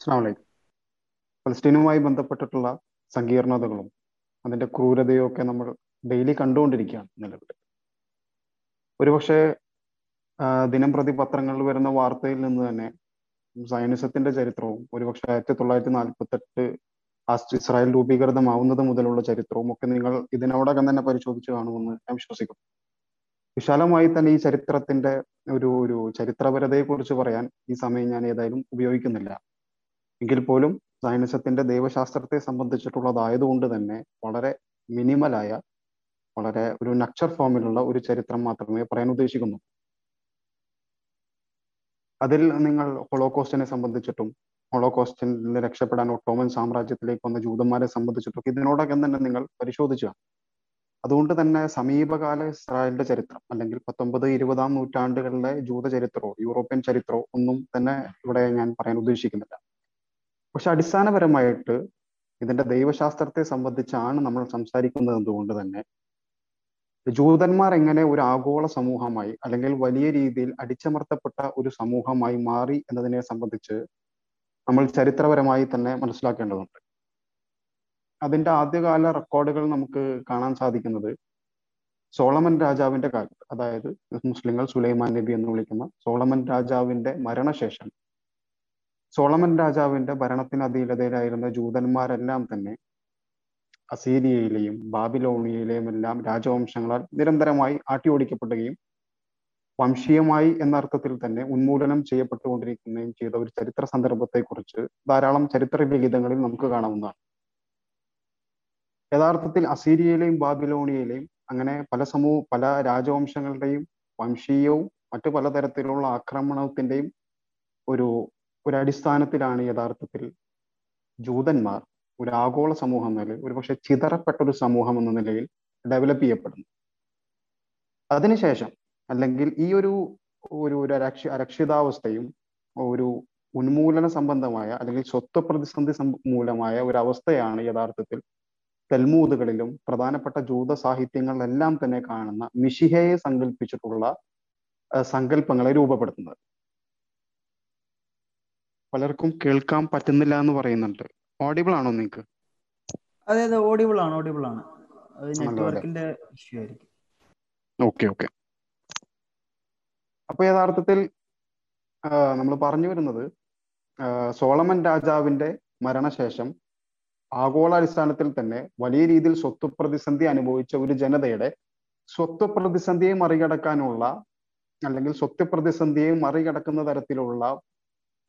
അസ്സലാമു അലൈക്കും ഫലസ്തീനുമായി ബന്ധപ്പെട്ടിട്ടുള്ള സങ്കീർണതകളും അതിന്റെ ക്രൂരതയും ഒക്കെ നമ്മൾ ഡെയിലി കണ്ടുകൊണ്ടിരിക്കുകയാണ് നിലവിൽ. ഒരുപക്ഷെ ദിനം പ്രതി പത്രങ്ങളിൽ വരുന്ന വാർത്തയിൽ നിന്ന് തന്നെ സയനിസത്തിന്റെ ചരിത്രവും ഒരുപക്ഷെ ആയിരത്തി തൊള്ളായിരത്തി നാൽപ്പത്തെട്ട് ഇസ്രായേൽ രൂപീകൃതമാവുന്നത് മുതലുള്ള ചരിത്രവും ഒക്കെ നിങ്ങൾ ഇതിനോടകം തന്നെ പരിശോധിച്ചു കാണുമെന്ന് ഞാൻ വിശ്വസിക്കുന്നു. വിശാലമായി തന്നെ ഈ ചരിത്രത്തിന്റെ ഒരു ഒരു ചരിത്രപരതയെ കുറിച്ച് പറയാൻ ഈ സമയം ഞാൻ ഏതായാലും ഉപയോഗിക്കുന്നില്ല. എങ്കിൽ പോലും സയനിസത്തിന്റെ ദൈവശാസ്ത്രത്തെ സംബന്ധിച്ചിട്ടുള്ളതായതുകൊണ്ട് തന്നെ വളരെ മിനിമലായ വളരെ ഒരു നക്ചർ ഫോമിലുള്ള ഒരു ചരിത്രം മാത്രമേ പറയാൻ ഉദ്ദേശിക്കുന്നു. അതിൽ നിങ്ങൾ ഹോളോകോസ്റ്റിനെ സംബന്ധിച്ചിട്ടും ഹോളോകോസ്റ്റിൽ നിന്ന് രക്ഷപ്പെടാൻ ഒട്ടോമൻ സാമ്രാജ്യത്തിലേക്ക് വന്ന ജൂതന്മാരെ സംബന്ധിച്ചിട്ടും ഇതിനോടകം തന്നെ നിങ്ങൾ പരിശോധിച്ചു അതുകൊണ്ട് തന്നെ സമീപകാല ഇസ്രായേലിന്റെ ചരിത്രം അല്ലെങ്കിൽ പത്തൊമ്പത് ഇരുപതാം നൂറ്റാണ്ടുകളിലെ ജൂത ചരിത്രമോ യൂറോപ്യൻ ചരിത്രമോ ഒന്നും തന്നെ ഇവിടെ ഞാൻ പറയാൻ ഉദ്ദേശിക്കുന്നില്ല. പക്ഷെ അടിസ്ഥാനപരമായിട്ട് ഇതിന്റെ ദൈവശാസ്ത്രത്തെ സംബന്ധിച്ചാണ് നമ്മൾ സംസാരിക്കുന്നത് എന്തുകൊണ്ട് തന്നെ ജൂതന്മാർ എങ്ങനെ ഒരു ആഗോള സമൂഹമായി അല്ലെങ്കിൽ വലിയ രീതിയിൽ അടിച്ചമർത്തപ്പെട്ട ഒരു സമൂഹമായി മാറി എന്നതിനെ സംബന്ധിച്ച് നമ്മൾ ചരിത്രപരമായി തന്നെ മനസ്സിലാക്കേണ്ടതുണ്ട്. അതിന്റെ ആദ്യകാല റെക്കോർഡുകൾ നമുക്ക് കാണാൻ സാധിക്കുന്നത് സോളമൻ രാജാവിന്റെ കാലത്ത് അതായത് മുസ്ലിങ്ങൾ സുലൈമാൻ നബി എന്ന് വിളിക്കുന്ന സോളമൻ രാജാവിന്റെ മരണശേഷം സോളമൻ രാജാവിന്റെ ഭരണത്തിന് അധീനതയിലായിരുന്ന ജൂതന്മാരെല്ലാം തന്നെ അസീരിയയിലെയും ബാബിലോണിയയിലെയും എല്ലാം രാജവംശങ്ങളാൽ നിരന്തരമായി ആട്ടിയോടിക്കപ്പെടുകയും വംശീയമായി എന്ന അർത്ഥത്തിൽ തന്നെ ഉന്മൂലനം ചെയ്യപ്പെട്ടുകൊണ്ടിരിക്കുകയും ചെയ്ത ഒരു ചരിത്ര സന്ദർഭത്തെക്കുറിച്ച് ധാരാളം ചരിത്ര ലിഖിതങ്ങളിൽ നമുക്ക് കാണാവുന്നതാണ്. യഥാർത്ഥത്തിൽ അസീരിയയിലെയും ബാബിലോണിയയിലെയും അങ്ങനെ പല സമൂഹ പല രാജവംശങ്ങളുടെയും വംശീയവും മറ്റു പലതരത്തിലുള്ള ആക്രമണത്തിന്റെയും ഒരു ഒരു അടിസ്ഥാനത്തിലാണ് യഥാർത്ഥത്തിൽ ജൂതന്മാർ ഒരു ആഗോള സമൂഹം എന്ന നിലയിൽ ഒരുപക്ഷെ ചിതറപ്പെട്ട ഒരു സമൂഹം എന്ന നിലയിൽ ഡെവലപ്പ് ചെയ്യപ്പെടുന്നു. അതിനുശേഷം അല്ലെങ്കിൽ ഈ ഒരു ഒരു ഒരു അരക്ഷ അരക്ഷിതാവസ്ഥയും ഒരു ഉന്മൂലന സംബന്ധമായ അല്ലെങ്കിൽ സ്വത്വ പ്രതിസന്ധി മൂലമായ ഒരു അവസ്ഥയാണ് യഥാർത്ഥത്തിൽ തെൽമൂതുകളിലും പ്രധാനപ്പെട്ട ജൂത സാഹിത്യങ്ങളിലെല്ലാം തന്നെ കാണുന്ന മിഷിഹയെ സങ്കല്പിച്ചിട്ടുള്ള സങ്കല്പങ്ങളെ രൂപപ്പെടുത്തുന്നത്. പലർക്കും കേൾക്കാൻ പറ്റുന്നില്ല എന്ന് പറയുന്നുണ്ട്. ഓഡിബിൾ ആണോ നിങ്ങൾക്ക് അതെ അതെ ഓഡിബിൾ ആണ് ഓഡിബിൾ ആണ്. അത് നെറ്റ്വർക്കിന്റെ ഇഷ്യൂ ആയിരിക്കും. Okay okay. അപ്പൊ യഥാർത്ഥത്തിൽ നമ്മൾ പറഞ്ഞു വരുന്നത് സോളമൻ രാജാവിന്റെ മരണശേഷം ആഗോളാടിസ്ഥാനത്തിൽ തന്നെ വലിയ രീതിയിൽ സ്വത്ത് പ്രതിസന്ധി അനുഭവിച്ച ഒരു ജനതയുടെ സ്വത്ത് പ്രതിസന്ധിയെ മറികടക്കാനുള്ള അല്ലെങ്കിൽ സ്വത്ത് പ്രതിസന്ധിയെ മറികടക്കുന്ന തരത്തിലുള്ള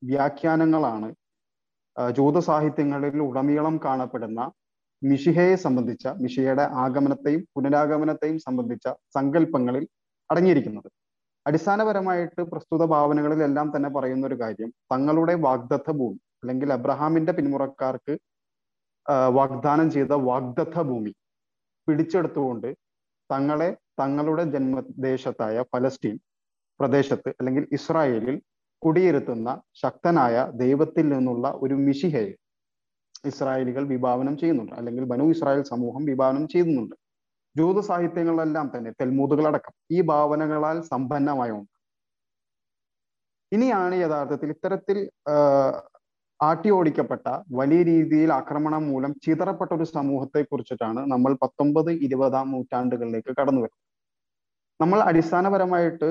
വ്യാഖ്യാനങ്ങളാണ്. ജൂത സാഹിത്യങ്ങളിൽ കാണപ്പെടുന്ന മിഷിഹയെ സംബന്ധിച്ച മിഷിഹയുടെ ആഗമനത്തെയും പുനരാഗമനത്തെയും സംബന്ധിച്ച സങ്കല്പങ്ങളിൽ അടങ്ങിയിരിക്കുന്നത്. അടിസ്ഥാനപരമായിട്ട് പ്രസ്തുത ഭാവനകളിലെല്ലാം തന്നെ പറയുന്ന ഒരു കാര്യം തങ്ങളുടെ വാഗ്ദത്ത ഭൂമി അല്ലെങ്കിൽ അബ്രഹാമിന്റെ പിന്മുറക്കാർക്ക് വാഗ്ദാനം ചെയ്ത വാഗ്ദത്ത ഭൂമി പിടിച്ചെടുത്തുകൊണ്ട് തങ്ങളെ തങ്ങളുടെ ജന്മദേശത്തായ ഫലസ്തീൻ പ്രദേശത്ത് അല്ലെങ്കിൽ ഇസ്രായേലിൽ കുടിയിരുത്തുന്ന ശക്തനായ ദൈവത്തിൽ നിന്നുള്ള ഒരു മിഷിഹയെ ഇസ്രായേലികൾ വിഭാവനം ചെയ്യുന്നുണ്ട്. അല്ലെങ്കിൽ ബനു ഇസ്രായേൽ സമൂഹം വിഭാവനം ചെയ്യുന്നുണ്ട്. ജൂത സാഹിത്യങ്ങളെല്ലാം തന്നെ തെൽമൂതുകളടക്കം ഈ ഭാവനകളാൽ സമ്പന്നമായ ഇനിയാണ് യഥാർത്ഥത്തിൽ ഇത്തരത്തിൽ ആട്ടി ഓടിക്കപ്പെട്ട വലിയ രീതിയിൽ ആക്രമണം മൂലം ചിതറപ്പെട്ട ഒരു സമൂഹത്തെ കുറിച്ചിട്ടാണ് നമ്മൾ പത്തൊമ്പത് ഇരുപതാം നൂറ്റാണ്ടുകളിലേക്ക് കടന്നു വരുന്നത്. നമ്മൾ അടിസ്ഥാനപരമായിട്ട്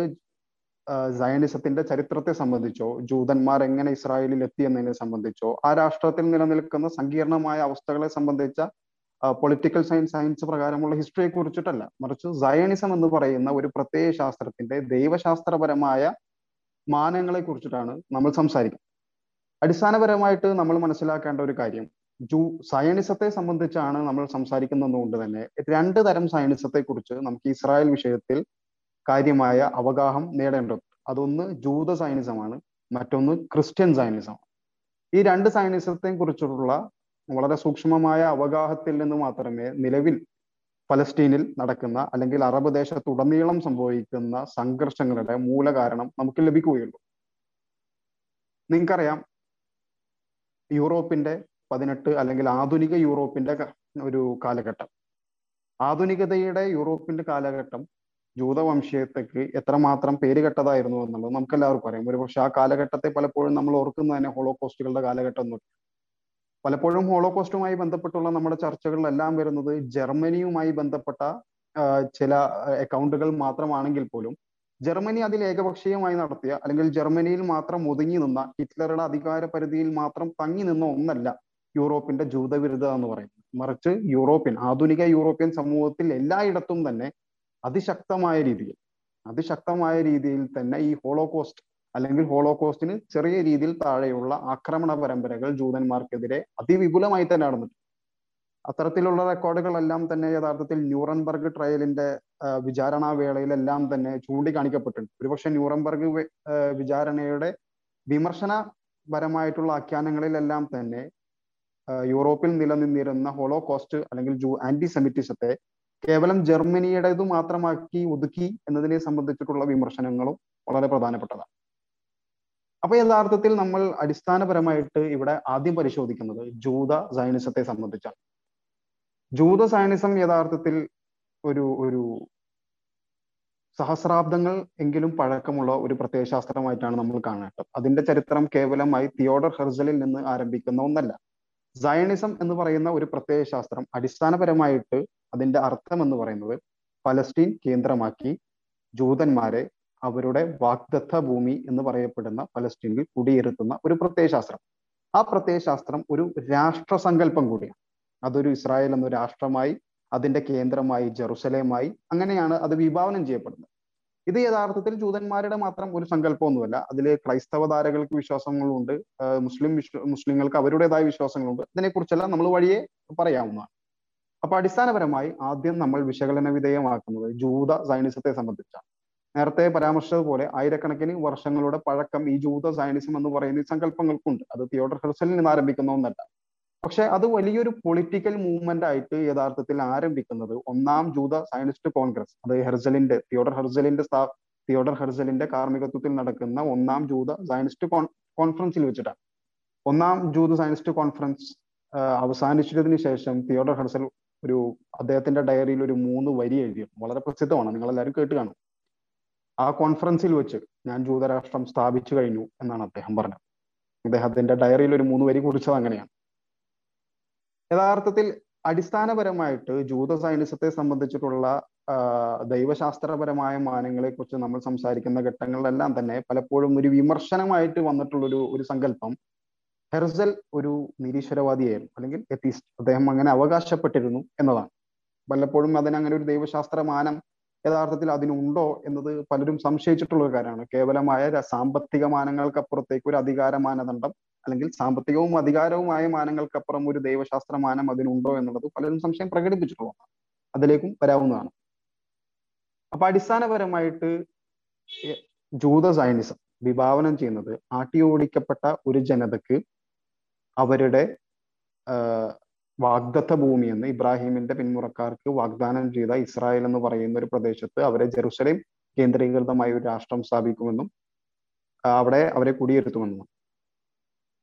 സയനിസത്തിന്റെ ചരിത്രത്തെ സംബന്ധിച്ചോ ജൂതന്മാർ എങ്ങനെ ഇസ്രായേലിൽ എത്തി എന്നതിനെ സംബന്ധിച്ചോ ആ രാഷ്ട്രത്തിൽ നിലനിൽക്കുന്ന സങ്കീർണമായ അവസ്ഥകളെ സംബന്ധിച്ച പൊളിറ്റിക്കൽ സയൻസ് സയൻസ് പ്രകാരമുള്ള ഹിസ്റ്ററിയെ കുറിച്ചിട്ടല്ല. മറിച്ച് സയനിസം എന്ന് പറയുന്ന ഒരു പ്രത്യയ ശാസ്ത്രത്തിന്റെ ദൈവശാസ്ത്രപരമായ മാനങ്ങളെ കുറിച്ചിട്ടാണ് നമ്മൾ സംസാരിക്കുന്നത്. അടിസ്ഥാനപരമായിട്ട് നമ്മൾ മനസ്സിലാക്കേണ്ട ഒരു കാര്യം ജൂ സയനിസത്തെ സംബന്ധിച്ചാണ് നമ്മൾ സംസാരിക്കുന്നതുകൊണ്ട് തന്നെ രണ്ട് തരം സയനിസത്തെ കുറിച്ച് നമുക്ക് ഇസ്രായേൽ വിഷയത്തിൽ കാര്യമായ അവഗാഹം നേടേണ്ടത് അതൊന്ന് ജൂത സൈനിസമാണ് മറ്റൊന്ന് ക്രിസ്ത്യൻ സൈനിസമാണ് ഈ രണ്ട് സൈനിസത്തെയും കുറിച്ചുള്ള വളരെ സൂക്ഷ്മമായ അവഗാഹത്തിൽ നിന്ന് മാത്രമേ നിലവിൽ ഫലസ്തീനിൽ നടക്കുന്ന അല്ലെങ്കിൽ അറബ് ദേശത്തുടനീളം സംഭവിക്കുന്ന സംഘർഷങ്ങളുടെ മൂലകാരണം നമുക്ക് ലഭിക്കുകയുള്ളൂ. നിങ്ങൾക്കറിയാം യൂറോപ്പിന്റെ പതിനെട്ട് അല്ലെങ്കിൽ ആധുനിക യൂറോപ്പിന്റെ ഒരു കാലഘട്ടം. ആധുനികതയുടെ യൂറോപ്പിന്റെ കാലഘട്ടം ജൂതവംശീയതയ്ക്ക് എത്രമാത്രം പേര് കെട്ടതായിരുന്നു എന്നുള്ളത് നമുക്ക് എല്ലാവർക്കും അറിയാം. ഒരുപക്ഷെ ആ കാലഘട്ടത്തെ പലപ്പോഴും നമ്മൾ ഓർക്കുന്നത് തന്നെ ഹോളോകോസ്റ്റുകളുടെ കാലഘട്ടം എന്ന് പലപ്പോഴും ഹോളോകോസ്റ്റുമായി ബന്ധപ്പെട്ടുള്ള നമ്മുടെ ചർച്ചകളിലെല്ലാം വരുന്നത് ജർമ്മനിയുമായി ബന്ധപ്പെട്ട ചില അക്കൗണ്ടുകൾ മാത്രമാണെങ്കിൽ പോലും ജർമ്മനി അതിൽ ഏകപക്ഷീയമായി നടത്തിയ അല്ലെങ്കിൽ ജർമ്മനിയിൽ മാത്രം ഒതുങ്ങി നിന്ന ഹിറ്റ്ലറുടെ അധികാര പരിധിയിൽ മാത്രം തങ്ങി നിന്ന ഒന്നല്ല യൂറോപ്പിന്റെ ജൂതവിരുദ്ധ എന്ന് പറയുന്നത്. മറിച്ച് യൂറോപ്യൻ ആധുനിക യൂറോപ്യൻ സമൂഹത്തിൽ എല്ലായിടത്തും തന്നെ അതിശക്തമായ രീതിയിൽ അതിശക്തമായ രീതിയിൽ തന്നെ ഈ ഹോളോകോസ്റ്റ് അല്ലെങ്കിൽ ഹോളോകോസ്റ്റിന് ചെറിയ രീതിയിൽ താഴെയുള്ള ആക്രമണ പരമ്പരകൾ ജൂതന്മാർക്കെതിരെ അതിവിപുലമായി തന്നെ നടന്നിട്ടുണ്ട്. അത്തരത്തിലുള്ള റെക്കോർഡുകളെല്ലാം തന്നെ യഥാർത്ഥത്തിൽ ന്യൂറൻബർഗ് ട്രയലിന്റെ വിചാരണാ വേളയിലെല്ലാം തന്നെ ചൂണ്ടിക്കാണിക്കപ്പെട്ടിട്ടുണ്ട്. ഒരുപക്ഷെ ന്യൂറംബർഗ് വിചാരണയുടെ വിമർശനപരമായിട്ടുള്ള ആഖ്യാനങ്ങളിലെല്ലാം തന്നെ യൂറോപ്പിൽ നിലനിന്നിരുന്ന ഹോളോകോസ്റ്റ് അല്ലെങ്കിൽ ജൂ ആന്റി സെമിറ്റിസത്തെ കേവലം ജർമ്മനിയുടേത് മാത്രമാക്കി ഒതുക്കി എന്നതിനെ സംബന്ധിച്ചിട്ടുള്ള വിമർശനങ്ങളും വളരെ പ്രധാനപ്പെട്ടതാണ്. അപ്പൊ യഥാർത്ഥത്തിൽ നമ്മൾ അടിസ്ഥാനപരമായിട്ട് ഇവിടെ ആദ്യം പരിശോധിക്കുന്നത് ജൂത സൈനിസത്തെ സംബന്ധിച്ചാണ്. ജൂത സൈനിസം യഥാർത്ഥത്തിൽ ഒരു ഒരു സഹസ്രാബ്ദങ്ങൾ എങ്കിലും പഴക്കമുള്ള ഒരു പ്രത്യയശാസ്ത്രമായിട്ടാണ് നമ്മൾ കാണേണ്ടത്. അതിന്റെ ചരിത്രം കേവലമായി തിയോഡർ ഹെർസലിൽ നിന്ന് ആരംഭിക്കുന്ന ഒന്നല്ല. സയണിസം എന്ന് പറയുന്ന ഒരു പ്രത്യയശാസ്ത്രം അടിസ്ഥാനപരമായിട്ട് അതിന്റെ അർത്ഥം എന്ന് പറയുന്നത് പലസ്തീൻ കേന്ദ്രമാക്കി ജൂതന്മാരെ അവരുടെ വാഗ്ദത്ത ഭൂമി എന്ന് പറയപ്പെടുന്ന പലസ്തീനിൽ കുടിയിരുത്തുന്ന ഒരു പ്രത്യയശാസ്ത്രം. ആ പ്രത്യയശാസ്ത്രം ഒരു രാഷ്ട്രസങ്കല്പം കൂടിയാണ്. അതൊരു ഇസ്രായേൽ എന്ന രാഷ്ട്രമായി അതിന്റെ കേന്ദ്രമായി ജെറുസലേമായി അങ്ങനെയാണ് അത് വിഭാവനം ചെയ്യപ്പെടുന്നത്. ഇത് യഥാർത്ഥത്തിൽ ജൂതന്മാരുടെ മാത്രം ഒരു സങ്കല്പമൊന്നുമല്ല. അതിൽ ക്രൈസ്തവ ധാരകൾക്ക് വിശ്വാസങ്ങളുണ്ട് മുസ്ലിം മുസ്ലിങ്ങൾക്ക് അവരുടേതായ വിശ്വാസങ്ങളുണ്ട്. ഇതിനെക്കുറിച്ചെല്ലാം നമ്മൾ വഴിയെ പറയാവുന്നതാണ്. അപ്പൊ അടിസ്ഥാനപരമായി ആദ്യം നമ്മൾ വിശകലന വിധേയമാക്കുന്നത് ജൂത സൈനിസത്തെ സംബന്ധിച്ചാണ്. നേരത്തെ പരാമർശിച്ചതുപോലെ ആയിരക്കണക്കിന് വർഷങ്ങളുടെ പഴക്കം ഈ ജൂത സൈനിസം എന്ന് പറയുന്ന സങ്കല്പങ്ങൾക്കുണ്ട്. അത് തിയോഡർ ഹെർസലിൽ നിന്ന് ആരംഭിക്കുന്ന ഒന്നല്ല. പക്ഷെ അത് വലിയൊരു പൊളിറ്റിക്കൽ മൂവ്മെന്റ് ആയിട്ട് യഥാർത്ഥത്തിൽ ആരംഭിക്കുന്നത് ഒന്നാം ജൂത സയനിസ്റ്റ് കോൺഗ്രസ് അത് ഹെർസലിന്റെ തിയോഡർ ഹെർസലിന്റെ സ്ഥാ തിയോഡർ ഹെർസലിന്റെ കാർമ്മികത്വത്തിൽ നടക്കുന്ന ഒന്നാം ജൂത സയനിസ്റ്റ് കോൺഫറൻസിൽ വെച്ചിട്ടാണ്. ഒന്നാം ജൂത സയനിസ്റ്റ് കോൺഫറൻസ് അവസാനിച്ചതിന് ശേഷം തിയോഡർ ഹെർസൽ ഒരു അദ്ദേഹത്തിന്റെ ഡയറിയിൽ ഒരു മൂന്ന് വരി എഴുതി. വളരെ പ്രസിദ്ധമാണ്. നിങ്ങൾ എല്ലാവരും കേട്ട് കാണും. ആ കോൺഫറൻസിൽ വെച്ച് ഞാൻ ജൂതരാഷ്ട്രം സ്ഥാപിച്ചു കഴിഞ്ഞു എന്നാണ് അദ്ദേഹം പറഞ്ഞത്. അദ്ദേഹത്തിന്റെ ഡയറിയിൽ ഒരു മൂന്ന് വരി കുറിച്ചത് അങ്ങനെയാണ്. യഥാർത്ഥത്തിൽ അടിസ്ഥാനപരമായിട്ട് ജൂത സൈനിസത്തെ സംബന്ധിച്ചിട്ടുള്ള ദൈവശാസ്ത്രപരമായ മാനങ്ങളെ കുറിച്ച് നമ്മൾ സംസാരിക്കുന്ന ഘട്ടങ്ങളിലെല്ലാം തന്നെ പലപ്പോഴും ഒരു വിമർശനമായിട്ട് വന്നിട്ടുള്ളൊരു ഒരു സങ്കല്പം ഹെർസൽ ഒരു നിരീശ്വരവാദിയായിരുന്നു. അല്ലെങ്കിൽ എത്തീസ്റ്റ് അദ്ദേഹം അങ്ങനെ അവകാശപ്പെട്ടിരുന്നു എന്നതാണ്. പലപ്പോഴും അതിനങ്ങനെ ഒരു ദൈവശാസ്ത്ര മാനം യഥാർത്ഥത്തിൽ അതിനുണ്ടോ എന്നത് പലരും സംശയിച്ചിട്ടുള്ള ഒരു കാര്യമാണ്. കേവലമായ സാമ്പത്തിക മാനങ്ങൾക്കപ്പുറത്തേക്ക് ഒരു അധികാര മാനദണ്ഡം അല്ലെങ്കിൽ സാമ്പത്തികവും അധികാരവുമായ മാനങ്ങൾക്കപ്പുറം ഒരു ദൈവശാസ്ത്ര മാനം അതിനുണ്ടോ എന്നുള്ളത് പലരും സംശയം പ്രകടിപ്പിച്ചിട്ടുള്ളതാണ് അതിലേക്കും വരാവുന്നതാണ്. അപ്പൊ അടിസ്ഥാനപരമായിട്ട് ജൂത സൈനിസം വിഭാവനം ചെയ്യുന്നത് ആട്ടിയോടിക്കപ്പെട്ട ഒരു ജനതക്ക് അവരുടെ വാഗ്ദത്ത ഭൂമി എന്ന് ഇബ്രാഹിമിന്റെ പിന്മുറക്കാർക്ക് വാഗ്ദാനം ചെയ്ത ഇസ്രായേൽ എന്ന് പറയുന്ന ഒരു പ്രദേശത്ത് അവരെ ജെറുസലേം കേന്ദ്രീകൃതമായ ഒരു രാഷ്ട്രം സ്ഥാപിക്കുമെന്നും അവിടെ അവരെ കുടിയിരുത്തുമെന്നും.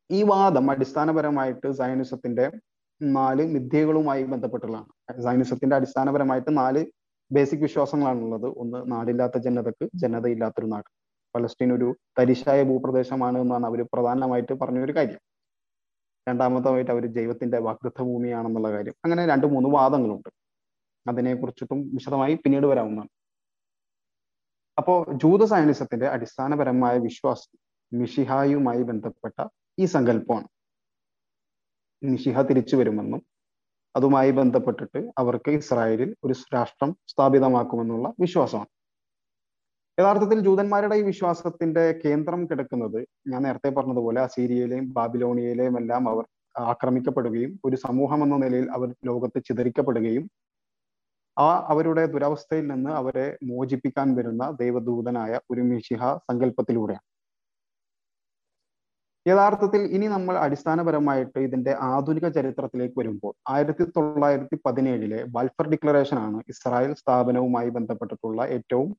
ഈ വാദം അടിസ്ഥാനപരമായിട്ട് സൈനിസത്തിന്റെ നാല് മിഥ്യകളുമായി ബന്ധപ്പെട്ടുള്ളതാണ്. സൈനിസത്തിന്റെ അടിസ്ഥാനപരമായിട്ട് നാല് ബേസിക് വിശ്വാസങ്ങളാണുള്ളത്. ഒന്ന് നാടില്ലാത്ത ജനതക്ക് ജനതയില്ലാത്തൊരു നാട്. പലസ്തീൻ ഒരു തരിശായ ഭൂപ്രദേശമാണ് എന്നാണ് അവർ പ്രധാനമായിട്ട് പറഞ്ഞൊരു കാര്യം. രണ്ടാമതായിട്ട് അവർ ജൈവത്തിന്റെ വാഗ്ദത്ത ഭൂമിയാണെന്നുള്ള കാര്യം. അങ്ങനെ രണ്ട് മൂന്ന് വാദങ്ങളുണ്ട്. അതിനെ കുറിച്ചിട്ടും വിശദമായി പിന്നീട് വരാവുന്നതാണ്. അപ്പോ ജൂത സൈനിസത്തിന്റെ അടിസ്ഥാനപരമായ വിശ്വാസം മിഷിഹായുമായി ബന്ധപ്പെട്ട ഈ സങ്കല്പമാണ്. മിഷിഹ തിരിച്ചു വരുമെന്നും അതുമായി ബന്ധപ്പെട്ടിട്ട് അവർക്ക് ഇസ്രായേലിൽ ഒരു രാഷ്ട്രം സ്ഥാപിതമാക്കുമെന്നുള്ള വിശ്വാസമാണ്. യഥാർത്ഥത്തിൽ ജൂതന്മാരുടെ ഈ വിശ്വാസത്തിന്റെ കേന്ദ്രം കിടക്കുന്നത് ഞാൻ നേരത്തെ പറഞ്ഞതുപോലെ അസീരിയയിലെയും ബാബിലോണിയയിലെയും എല്ലാം അവർ ആക്രമിക്കപ്പെടുകയും ഒരു സമൂഹം എന്ന നിലയിൽ അവർ ലോകത്ത് ചിതറിക്കപ്പെടുകയും ആ അവരുടെ ദുരവസ്ഥയിൽ നിന്ന് അവരെ മോചിപ്പിക്കാൻ വരുന്ന ദൈവദൂതനായ ഒരു മിഷിഹ സങ്കല്പത്തിലൂടെയാണ്. യഥാർത്ഥത്തിൽ ഇനി നമ്മൾ അടിസ്ഥാനപരമായിട്ട് ഇതിന്റെ ആധുനിക ചരിത്രത്തിലേക്ക് വരുമ്പോൾ ആയിരത്തി തൊള്ളായിരത്തി പതിനേഴിലെ ബൾഫർ ഡിക്ലറേഷൻ ആണ് ഇസ്രായേൽ സ്ഥാപനവുമായി ബന്ധപ്പെട്ടിട്ടുള്ള ഏറ്റവും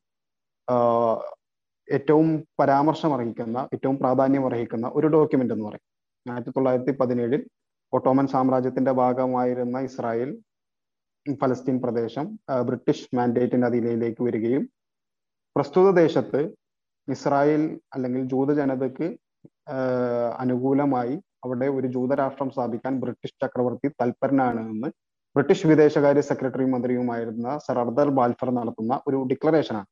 ഏറ്റവും പരാമർശം അർഹിക്കുന്ന ഏറ്റവും പ്രാധാന്യം അർഹിക്കുന്ന ഒരു ഡോക്യുമെന്റ് എന്ന് പറയും. ആയിരത്തി തൊള്ളായിരത്തി പതിനേഴിൽ ഒട്ടോമൻ സാമ്രാജ്യത്തിന്റെ ഭാഗമായിരുന്ന ഇസ്രായേൽ ഫലസ്തീൻ പ്രദേശം ബ്രിട്ടീഷ് മാൻഡേറ്റിന്റെ അധീനയിലേക്ക് വരികയും പ്രസ്തുത ദേശത്ത് ഇസ്രായേൽ അല്ലെങ്കിൽ ജൂത ജനതയ്ക്ക് അനുകൂലമായി അവിടെ ഒരു ജൂതരാഷ്ട്രം സ്ഥാപിക്കാൻ ബ്രിട്ടീഷ് ചക്രവർത്തി തൽപരനാണ് എന്ന് ബ്രിട്ടീഷ് വിദേശകാര്യ സെക്രട്ടറി മന്ത്രിയുമായിരുന്ന സർ അർദർ ബാൽഫർ നടത്തുന്ന ഒരു ഡിക്ലറേഷനാണ്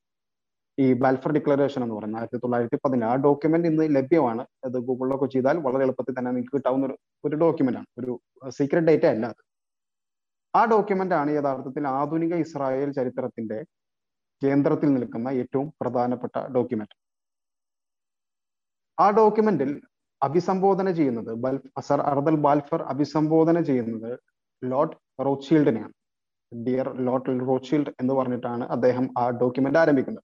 ഈ ബാൽഫർ ഡിക്ലറേഷൻ എന്ന് പറയുന്നത് ആയിരത്തി തൊള്ളായിരത്തി പതിനേഴ് ആ ഡോക്യുമെന്റ് ഇന്ന് ലഭ്യമാണ്. അത് ഗൂഗിളിലൊക്കെ ചെയ്താൽ വളരെ എളുപ്പത്തിൽ തന്നെ നിങ്ങൾക്ക് കിട്ടാവുന്ന ഒരു ഒരു ഡോക്യുമെന്റ് ആണ്. ഒരു സീക്രട്ട് ഡേറ്റ അല്ല അത്. ആ ഡോക്യുമെന്റ് ആണ് യഥാർത്ഥത്തിൽ ആധുനിക ഇസ്രായേൽ ചരിത്രത്തിന്റെ കേന്ദ്രത്തിൽ നിൽക്കുന്ന ഏറ്റവും പ്രധാനപ്പെട്ട ഡോക്യുമെന്റ് ആ ഡോക്യുമെന്റിൽ അഭിസംബോധന ചെയ്യുന്നത് സർ അർദൽ ബാൽഫർ അഭിസംബോധന ചെയ്യുന്നത് ലോർഡ് റോച്ചീൽഡിനെയാണ് ഡിയർ ലോർഡ് റോച്ചീൽഡ് എന്ന് പറഞ്ഞിട്ടാണ് അദ്ദേഹം ആ ഡോക്യുമെന്റ് ആരംഭിക്കുന്നത്.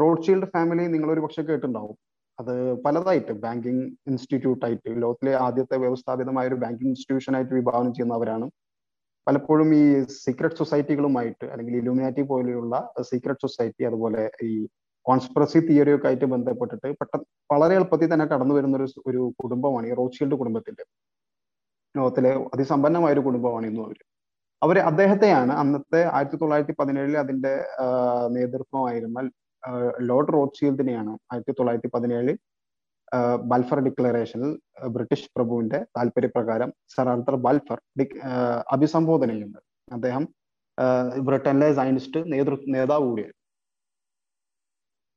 റോഡ്ഷീൽഡ് ഫാമിലി നിങ്ങൾ ഒരു പക്ഷെ കേട്ടിട്ടുണ്ടാവും. അത് പലതായിട്ട് ബാങ്കിങ് ഇൻസ്റ്റിറ്റ്യൂട്ട് ആയിട്ട് ലോകത്തിലെ ആദ്യത്തെ വ്യവസ്ഥാപിതമായ ഒരു ബാങ്കിങ് ഇൻസ്റ്റിറ്റ്യൂഷൻ ആയിട്ട് വിഭാവനം ചെയ്യുന്നവരാണ്. പലപ്പോഴും ഈ സീക്രട്ട് സൊസൈറ്റികളുമായിട്ട് അല്ലെങ്കിൽ ഇലുമിനാറ്റി പോലെയുള്ള സീക്രട്ട് സൊസൈറ്റി അതുപോലെ ഈ കോൺസ്പിറസി തിയറിയൊക്കെ ആയിട്ട് ബന്ധപ്പെട്ടിട്ട് പെട്ടെന്ന് വളരെ എളുപ്പത്തിൽ തന്നെ കടന്നു വരുന്ന ഒരു ഒരു കുടുംബമാണ് ഈ റോഡ്ഷീൽഡ് കുടുംബത്തിന്റെ ലോകത്തിലെ അതിസമ്പന്നമായ ഒരു കുടുംബമാണ് ഇന്നും അവർ. അവർ അദ്ദേഹത്തെയാണ് അന്നത്തെ ആയിരത്തി തൊള്ളായിരത്തി പതിനേഴിൽ അതിന്റെ നേതൃത്വമായിരുന്ന ലോർഡ് റോഡ്ഷീൽഡിനെയാണ് ആയിരത്തി തൊള്ളായിരത്തി പതിനേഴിൽ ബൽഫർ ഡിക്ലറേഷനിൽ ബ്രിട്ടീഷ് പ്രഭുവിന്റെ താല്പര്യപ്രകാരം സർ ആർത്തർ ബൽഫർ അഭിസംബോധന ചെയ്യുന്നത് അദ്ദേഹം ബ്രിട്ടനിലെ സയനിസ്റ്റ് നേതൃ നേതാവ് കൂടിയാണ്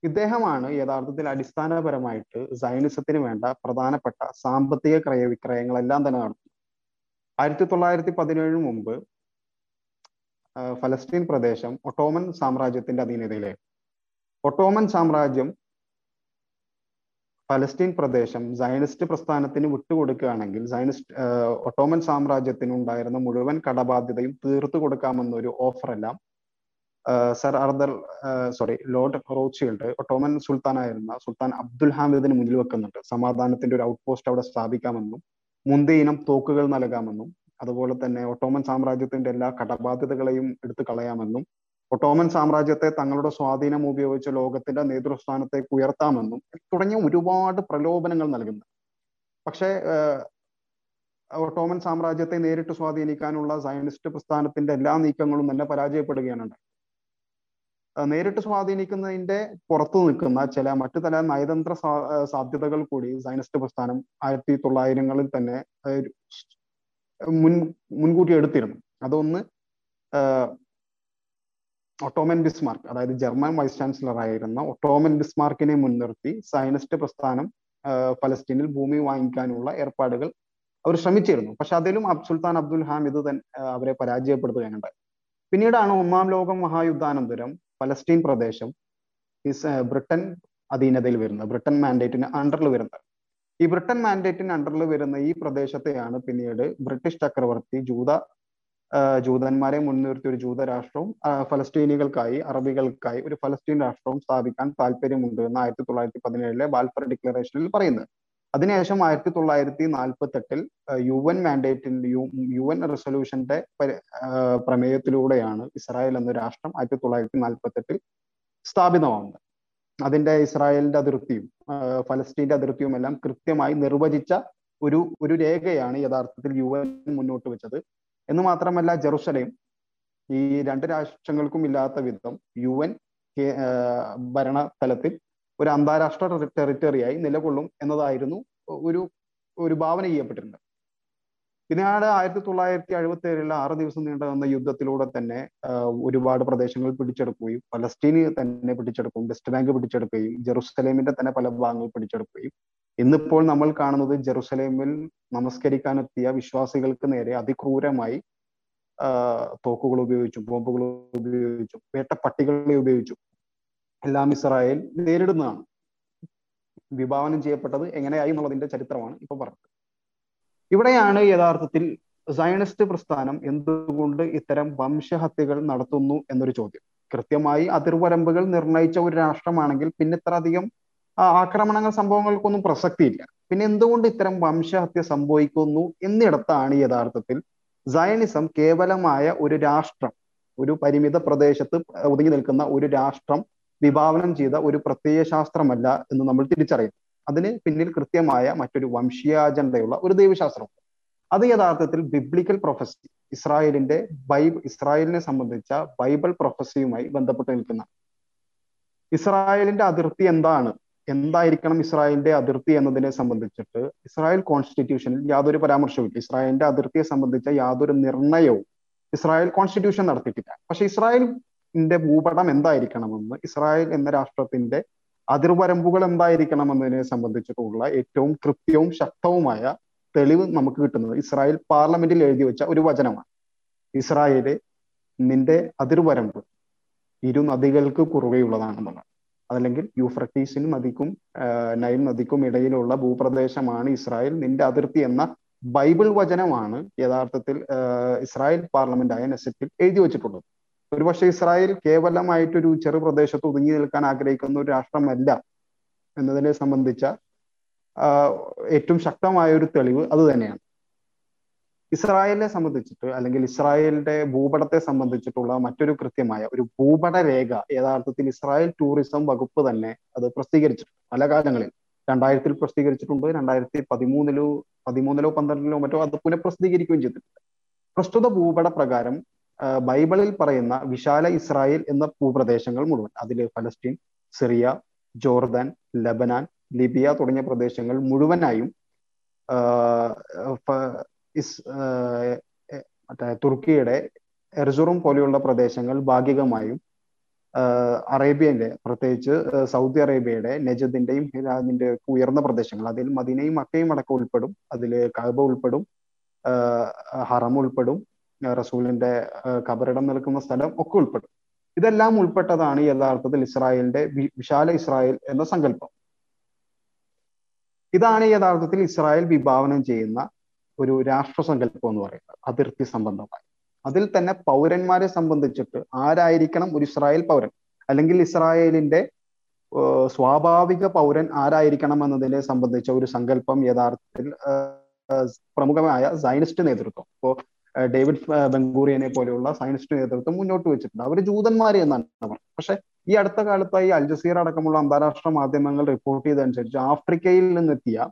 ഇദ്ദേഹമാണ് യഥാർത്ഥത്തിൽ അടിസ്ഥാനപരമായിട്ട് സയനിസത്തിന് വേണ്ട പ്രധാനപ്പെട്ട സാമ്പത്തിക ക്രയവിക്രയങ്ങളെല്ലാം തന്നെ നടത്തുന്നത്. ആയിരത്തി തൊള്ളായിരത്തി പതിനേഴിന് മുമ്പ് ഫലസ്തീൻ പ്രദേശം ഒട്ടോമൻ സാമ്രാജ്യത്തിന്റെ അധീനതയിലായിരുന്നു. ഒട്ടോമൻ സാമ്രാജ്യം പലസ്തീൻ പ്രദേശം സയനിസ്റ്റ് പ്രസ്ഥാനത്തിന് വിട്ടുകൊടുക്കുകയാണെങ്കിൽ സയനിസ്റ്റ് ഒട്ടോമൻ സാമ്രാജ്യത്തിന് ഉണ്ടായിരുന്ന മുഴുവൻ കടബാധ്യതയും തീർത്തു കൊടുക്കാമെന്നൊരു ഓഫറെല്ലാം sir Arthur sorry Lord Rothschild Ottoman സുൽത്താനായിരുന്ന സുൽത്താൻ അബ്ദുൽ ഹാമിദിന് മുന്നിൽ വെക്കുന്നുണ്ട്. സമാധാനത്തിന്റെ ഒരു ഔട്ട് പോസ്റ്റ് അവിടെ സ്ഥാപിക്കാമെന്നും മുന്തിയ ഇനം തോക്കുകൾ നൽകാമെന്നും അതുപോലെ തന്നെ ഒട്ടോമൻ സാമ്രാജ്യത്തിന്റെ എല്ലാ കടബാധ്യതകളെയും എടുത്തു കളയാമെന്നും ഒട്ടോമൻ സാമ്രാജ്യത്തെ തങ്ങളുടെ സ്വാധീനം ഉപയോഗിച്ച് ലോകത്തിന്റെ നേതൃസ്ഥാനത്തേക്ക് ഉയർത്താമെന്നും തുടങ്ങിയ ഒരുപാട് പ്രലോഭനങ്ങൾ നൽകുന്നു പക്ഷേ ഒട്ടോമൻ സാമ്രാജ്യത്തെ നേരിട്ട് സ്വാധീനിക്കാനുള്ള സയനിസ്റ്റ് പ്രസ്ഥാനത്തിന്റെ എല്ലാ നീക്കങ്ങളും തന്നെ പരാജയപ്പെടുകയാണ്. നേരിട്ട് സ്വാധീനിക്കുന്നതിന്റെ പുറത്തു നിൽക്കുന്ന ചില മറ്റു തല നയതന്ത്ര സാധ്യതകൾ കൂടി സയനിസ്റ്റ് പ്രസ്ഥാനം ആയിരത്തി തൊള്ളായിരങ്ങളിൽ തന്നെ മുൻ മുൻകൂട്ടി എടുത്തിരുന്നു. അതൊന്ന് ഒട്ടോമൻ ബിസ്മാർക്ക് അതായത് ജർമ്മൻ വൈസ് ചാൻസലർ ആയിരുന്ന ഒട്ടോമൻ ബിസ്മാർക്കിനെ മുൻനിർത്തി സയനിസ്റ്റ് പ്രസ്ഥാനം ഫലസ്തീനിൽ ഭൂമി വാങ്ങിക്കാനുള്ള ഏർപ്പാടുകൾ അവർ ശ്രമിച്ചിരുന്നു. പക്ഷെ അതിലും സുൽത്താൻ അബ്ദുൽ ഹാമിദ് തൻ അവരെ പരാജയപ്പെടുത്തുകയുണ്ടായി. പിന്നീടാണ് ഒന്നാം ലോക മഹായുദ്ധാനന്തരം ഫലസ്തീൻ പ്രദേശം ബ്രിട്ടൻ അധീനതയിൽ വരുന്നത് ബ്രിട്ടൻ മാൻഡേറ്റിന് അണ്ടറിൽ വരുന്നത്. ഈ ബ്രിട്ടൻ മാൻഡേറ്റിന് അണ്ടറിൽ വരുന്ന ഈ പ്രദേശത്തെയാണ് പിന്നീട് ബ്രിട്ടീഷ് ചക്രവർത്തി ജൂത ജൂതന്മാരെ മുൻനിർത്തി ഒരു ജൂതരാഷ്ട്രവും ഫലസ്തീനികൾക്കായി അറബികൾക്കായി ഒരു ഫലസ്തീൻ രാഷ്ട്രവും സ്ഥാപിക്കാൻ താല്പര്യമുണ്ട് എന്ന് ആയിരത്തി തൊള്ളായിരത്തി പതിനേഴിലെ ബാൽഫർ ഡിക്ലറേഷനിൽ പറയുന്നത്. അതിനുശേഷം ആയിരത്തി തൊള്ളായിരത്തി നാൽപ്പത്തി എട്ടിൽ യു എൻ മാൻഡേറ്റിന്റെ യു എൻ റെസൊല്യൂഷന്റെ പ്രമേയത്തിലൂടെയാണ് ഇസ്രായേൽ എന്ന രാഷ്ട്രം ആയിരത്തി തൊള്ളായിരത്തി നാൽപ്പത്തി എട്ടിൽ സ്ഥാപിതമാവുന്നത്. അതിന്റെ ഇസ്രായേലിന്റെ അതിർത്തിയും ഫലസ്തീന്റെ അതിർത്തിയും എല്ലാം കൃത്യമായി നിർവചിച്ച ഒരു ഒരു രേഖയാണ് യഥാർത്ഥത്തിൽ യു എൻ മുന്നോട്ട് വെച്ചത്. എന്ന് മാത്രമല്ല ജെറുസലേം ഈ രണ്ട് രാഷ്ട്രങ്ങൾക്കും ഇല്ലാത്ത വിധം യു എൻ ഭരണ തലത്തിൽ ഒരു അന്താരാഷ്ട്ര ടെറിറ്ററിയായി നിലകൊള്ളും എന്നതായിരുന്നു ഒരു ഒരു ഭാവന ചെയ്യപ്പെട്ടിട്ടുണ്ട്. പിന്നീട് ആയിരത്തി തൊള്ളായിരത്തി എഴുപത്തി ഏഴിൽ ആറ് ദിവസം നീണ്ടു നിന്ന യുദ്ധത്തിലൂടെ തന്നെ ഒരുപാട് പ്രദേശങ്ങൾ പിടിച്ചെടുക്കുകയും പലസ്തീന് തന്നെ പിടിച്ചെടുക്കുകയും വെസ്റ്റ് ബാങ്ക് പിടിച്ചെടുക്കുകയും ജെറുസലേമിന്റെ തന്നെ പല ഭാഗങ്ങൾ പിടിച്ചെടുക്കുകയും. ഇന്നിപ്പോൾ നമ്മൾ കാണുന്നത് ജെറുസലേമിൽ നമസ്കരിക്കാനെത്തിയ വിശ്വാസികൾക്ക് നേരെ അതിക്രൂരമായി തോക്കുകൾ ഉപയോഗിച്ചു ബോംബുകൾ ഉപയോഗിച്ചു ഉപയോഗിച്ചും വേട്ടപ്പട്ടികളെ ഉപയോഗിച്ചു എല്ലാം ഇസ്രായേൽ നേരിടുന്നതാണ്. വിഭാവനം ചെയ്യപ്പെട്ടത് എങ്ങനെയായി എന്നുള്ളതിന്റെ ചരിത്രമാണ് ഇപ്പൊ പറഞ്ഞത്. ഇവിടെയാണ് യഥാർത്ഥത്തിൽ സയണിസ്റ്റ് പ്രസ്ഥാനം എന്തുകൊണ്ട് ഇത്തരം വംശഹത്യകൾ നടത്തുന്നു എന്നൊരു ചോദ്യം. കൃത്യമായി അതിർവരമ്പുകൾ നിർണയിച്ച ഒരു രാഷ്ട്രമാണെങ്കിൽ പിന്നെ ഇത്ര അധികം ആക്രമണങ്ങൾ സംഭവങ്ങൾക്കൊന്നും പ്രസക്തിയില്ല. പിന്നെ എന്തുകൊണ്ട് ഇത്തരം വംശഹത്യ സംഭവിക്കുന്നു എന്നിടത്താണ് യഥാർത്ഥത്തിൽ സയനിസം കേവലമായ ഒരു രാഷ്ട്രം ഒരു പരിമിത പ്രദേശത്ത് ഒതുങ്ങി നിൽക്കുന്ന ഒരു രാഷ്ട്രം വിഭാവനം ചെയ്ത ഒരു പ്രത്യയ ശാസ്ത്രമല്ല എന്ന് നമ്മൾ തിരിച്ചറിയുന്നു. അതിന് പിന്നിൽ കൃത്യമായ മറ്റൊരു വംശീയാജണ്ടയുള്ള ഒരു ദൈവശാസ്ത്രമുണ്ട് അത് യഥാർത്ഥത്തിൽ ബിബ്ലിക്കൽ പ്രൊഫസി ഇസ്രായേലിന്റെ ബൈബിൾ ഇസ്രായേലിനെ സംബന്ധിച്ച ബൈബിൾ പ്രൊഫസിയുമായി ബന്ധപ്പെട്ട് നിൽക്കുന്ന. ഇസ്രായേലിന്റെ അതിർത്തി എന്താണ്? എന്തായിരിക്കണം ഇസ്രായേലിന്റെ അതിർത്തി എന്നതിനെ സംബന്ധിച്ചിട്ട് ഇസ്രായേൽ കോൺസ്റ്റിറ്റ്യൂഷനിൽ യാതൊരു പരാമർശവും ഇസ്രായേലിന്റെ അതിർത്തിയെ സംബന്ധിച്ച യാതൊരു നിർണയവും ഇസ്രായേൽ കോൺസ്റ്റിറ്റ്യൂഷൻ നടത്തിയിട്ടില്ല. പക്ഷെ ഇസ്രായേലിന്റെ ഭൂപടം എന്തായിരിക്കണമെന്ന് ഇസ്രായേൽ എന്ന രാഷ്ട്രത്തിന്റെ അതിർവരമ്പുകൾ എന്തായിരിക്കണം എന്നതിനെ സംബന്ധിച്ചിട്ടുള്ള ഏറ്റവും കൃത്യവും ശക്തവുമായ തെളിവ് നമുക്ക് കിട്ടുന്നത് ഇസ്രായേൽ പാർലമെന്റിൽ എഴുതി വെച്ച ഒരു വചനമാണ്. ഇസ്രായേൽ നിന്റെ അതിർവരമ്പ് ഇരു നദികൾക്ക് കുറുകെയുള്ളതാണെന്നുള്ളത്. അതല്ലെങ്കിൽ യൂഫ്രട്ടീസിൻ നദിക്കും നൈൽ നദിക്കും ഇടയിലുള്ള ഭൂപ്രദേശമാണ് ഇസ്രായേൽ. നിന്റെ അതിർത്തി എന്ന ബൈബിൾ വചനമാണ് യഥാർത്ഥത്തിൽ ഇസ്രായേൽ പാർലമെന്റായ നെസറ്റിൽ എഴുതി വെച്ചിട്ടുള്ളത്. ഒരുപക്ഷെ ഇസ്രായേൽ കേവലമായിട്ടൊരു ചെറു പ്രദേശത്ത് ഒതുങ്ങി നിൽക്കാൻ ആഗ്രഹിക്കുന്ന ഒരു രാഷ്ട്രമല്ല എന്നതിനെ സംബന്ധിച്ച ഏറ്റവും ശക്തമായ ഒരു തെളിവ് അത് തന്നെയാണ്. ഇസ്രായേലിനെ സംബന്ധിച്ചിട്ട് അല്ലെങ്കിൽ ഇസ്രായേലിന്റെ ഭൂപടത്തെ സംബന്ധിച്ചിട്ടുള്ള മറ്റൊരു കൃത്യമായ ഒരു ഭൂപട രേഖ യഥാർത്ഥത്തിൽ ഇസ്രായേൽ ടൂറിസം വകുപ്പ് തന്നെ അത് പ്രസിദ്ധീകരിച്ചിട്ടുണ്ട്. പല കാലങ്ങളിൽ. രണ്ടായിരത്തിൽ പ്രസിദ്ധീകരിച്ചിട്ടുണ്ട് രണ്ടായിരത്തി പതിമൂന്നിലോ പതിമൂന്നിലോ പന്ത്രണ്ടിലോ മറ്റോ അത് പുനഃപ്രസിദ്ധീകരിക്കുകയും ചെയ്തിട്ടുണ്ട്. പ്രസ്തുത ഭൂപട പ്രകാരം ബൈബിളിൽ പറയുന്ന വിശാല ഇസ്രായേൽ എന്ന ഭൂപ്രദേശങ്ങൾ മുഴുവൻ അതിൽ ഫലസ്തീൻ സിറിയ ജോർദാൻ ലബനാൻ ലിബിയ തുടങ്ങിയ പ്രദേശങ്ങൾ മുഴുവനായും മറ്റേ തുർക്കിയുടെ എർസുറും പോലെയുള്ള പ്രദേശങ്ങൾ ഭാഗികമായും അറേബ്യന്റെ പ്രത്യേകിച്ച് സൗദി അറേബ്യയുടെ നജദിന്റെയും ഹിരാജിന്റെ ഉയർന്ന പ്രദേശങ്ങൾ. അതിൽ മദീനയും മക്കയും അടക്കം ഉൾപ്പെടും. അതിൽ കഅബ ഉൾപ്പെടും ഹറം ഉൾപ്പെടും റസൂലിന്റെ കബറിടം നിൽക്കുന്ന സ്ഥലം ഒക്കെ ഉൾപ്പെടും. ഇതെല്ലാം ഉൾപ്പെട്ടതാണ് യഥാർത്ഥത്തിൽ ഇസ്രായേലിന്റെ വിശാല ഇസ്രായേൽ എന്ന സങ്കല്പം. ഇതാണ് യഥാർത്ഥത്തിൽ ഇസ്രായേൽ വിഭാവനം ചെയ്യുന്ന ഒരു രാഷ്ട്രസങ്കല്പം എന്ന് പറയുന്നത് അതിർത്തി സംബന്ധമായി. അതിൽ തന്നെ പൗരന്മാരെ സംബന്ധിച്ചിട്ട് ആരായിരിക്കണം ഒരു ഇസ്രായേൽ പൗരൻ? അല്ലെങ്കിൽ ഇസ്രായേലിന്റെ സ്വാഭാവിക പൗരൻ ആരായിരിക്കണം എന്നതിനെ സംബന്ധിച്ച ഒരു സങ്കല്പം യഥാർത്ഥത്തിൽ പ്രമുഖമായ സൈനിസ്റ്റ് നേതൃത്വം. ഇപ്പോ ഡേവിഡ് ബംഗൂറിയനെ പോലെയുള്ള സയനിസ്റ്റ് നേതൃത്വം മുന്നോട്ട് വെച്ചിട്ടുണ്ട്. അവർ ജൂതന്മാരെ എന്നാണ് പറഞ്ഞത്. പക്ഷെ ഈ അടുത്ത കാലത്തായി അൽ ജസീർ അടക്കമുള്ള അന്താരാഷ്ട്ര മാധ്യമങ്ങൾ റിപ്പോർട്ട് ചെയ്തതനുസരിച്ച് ആഫ്രിക്കയിൽ നിന്നെത്തിയ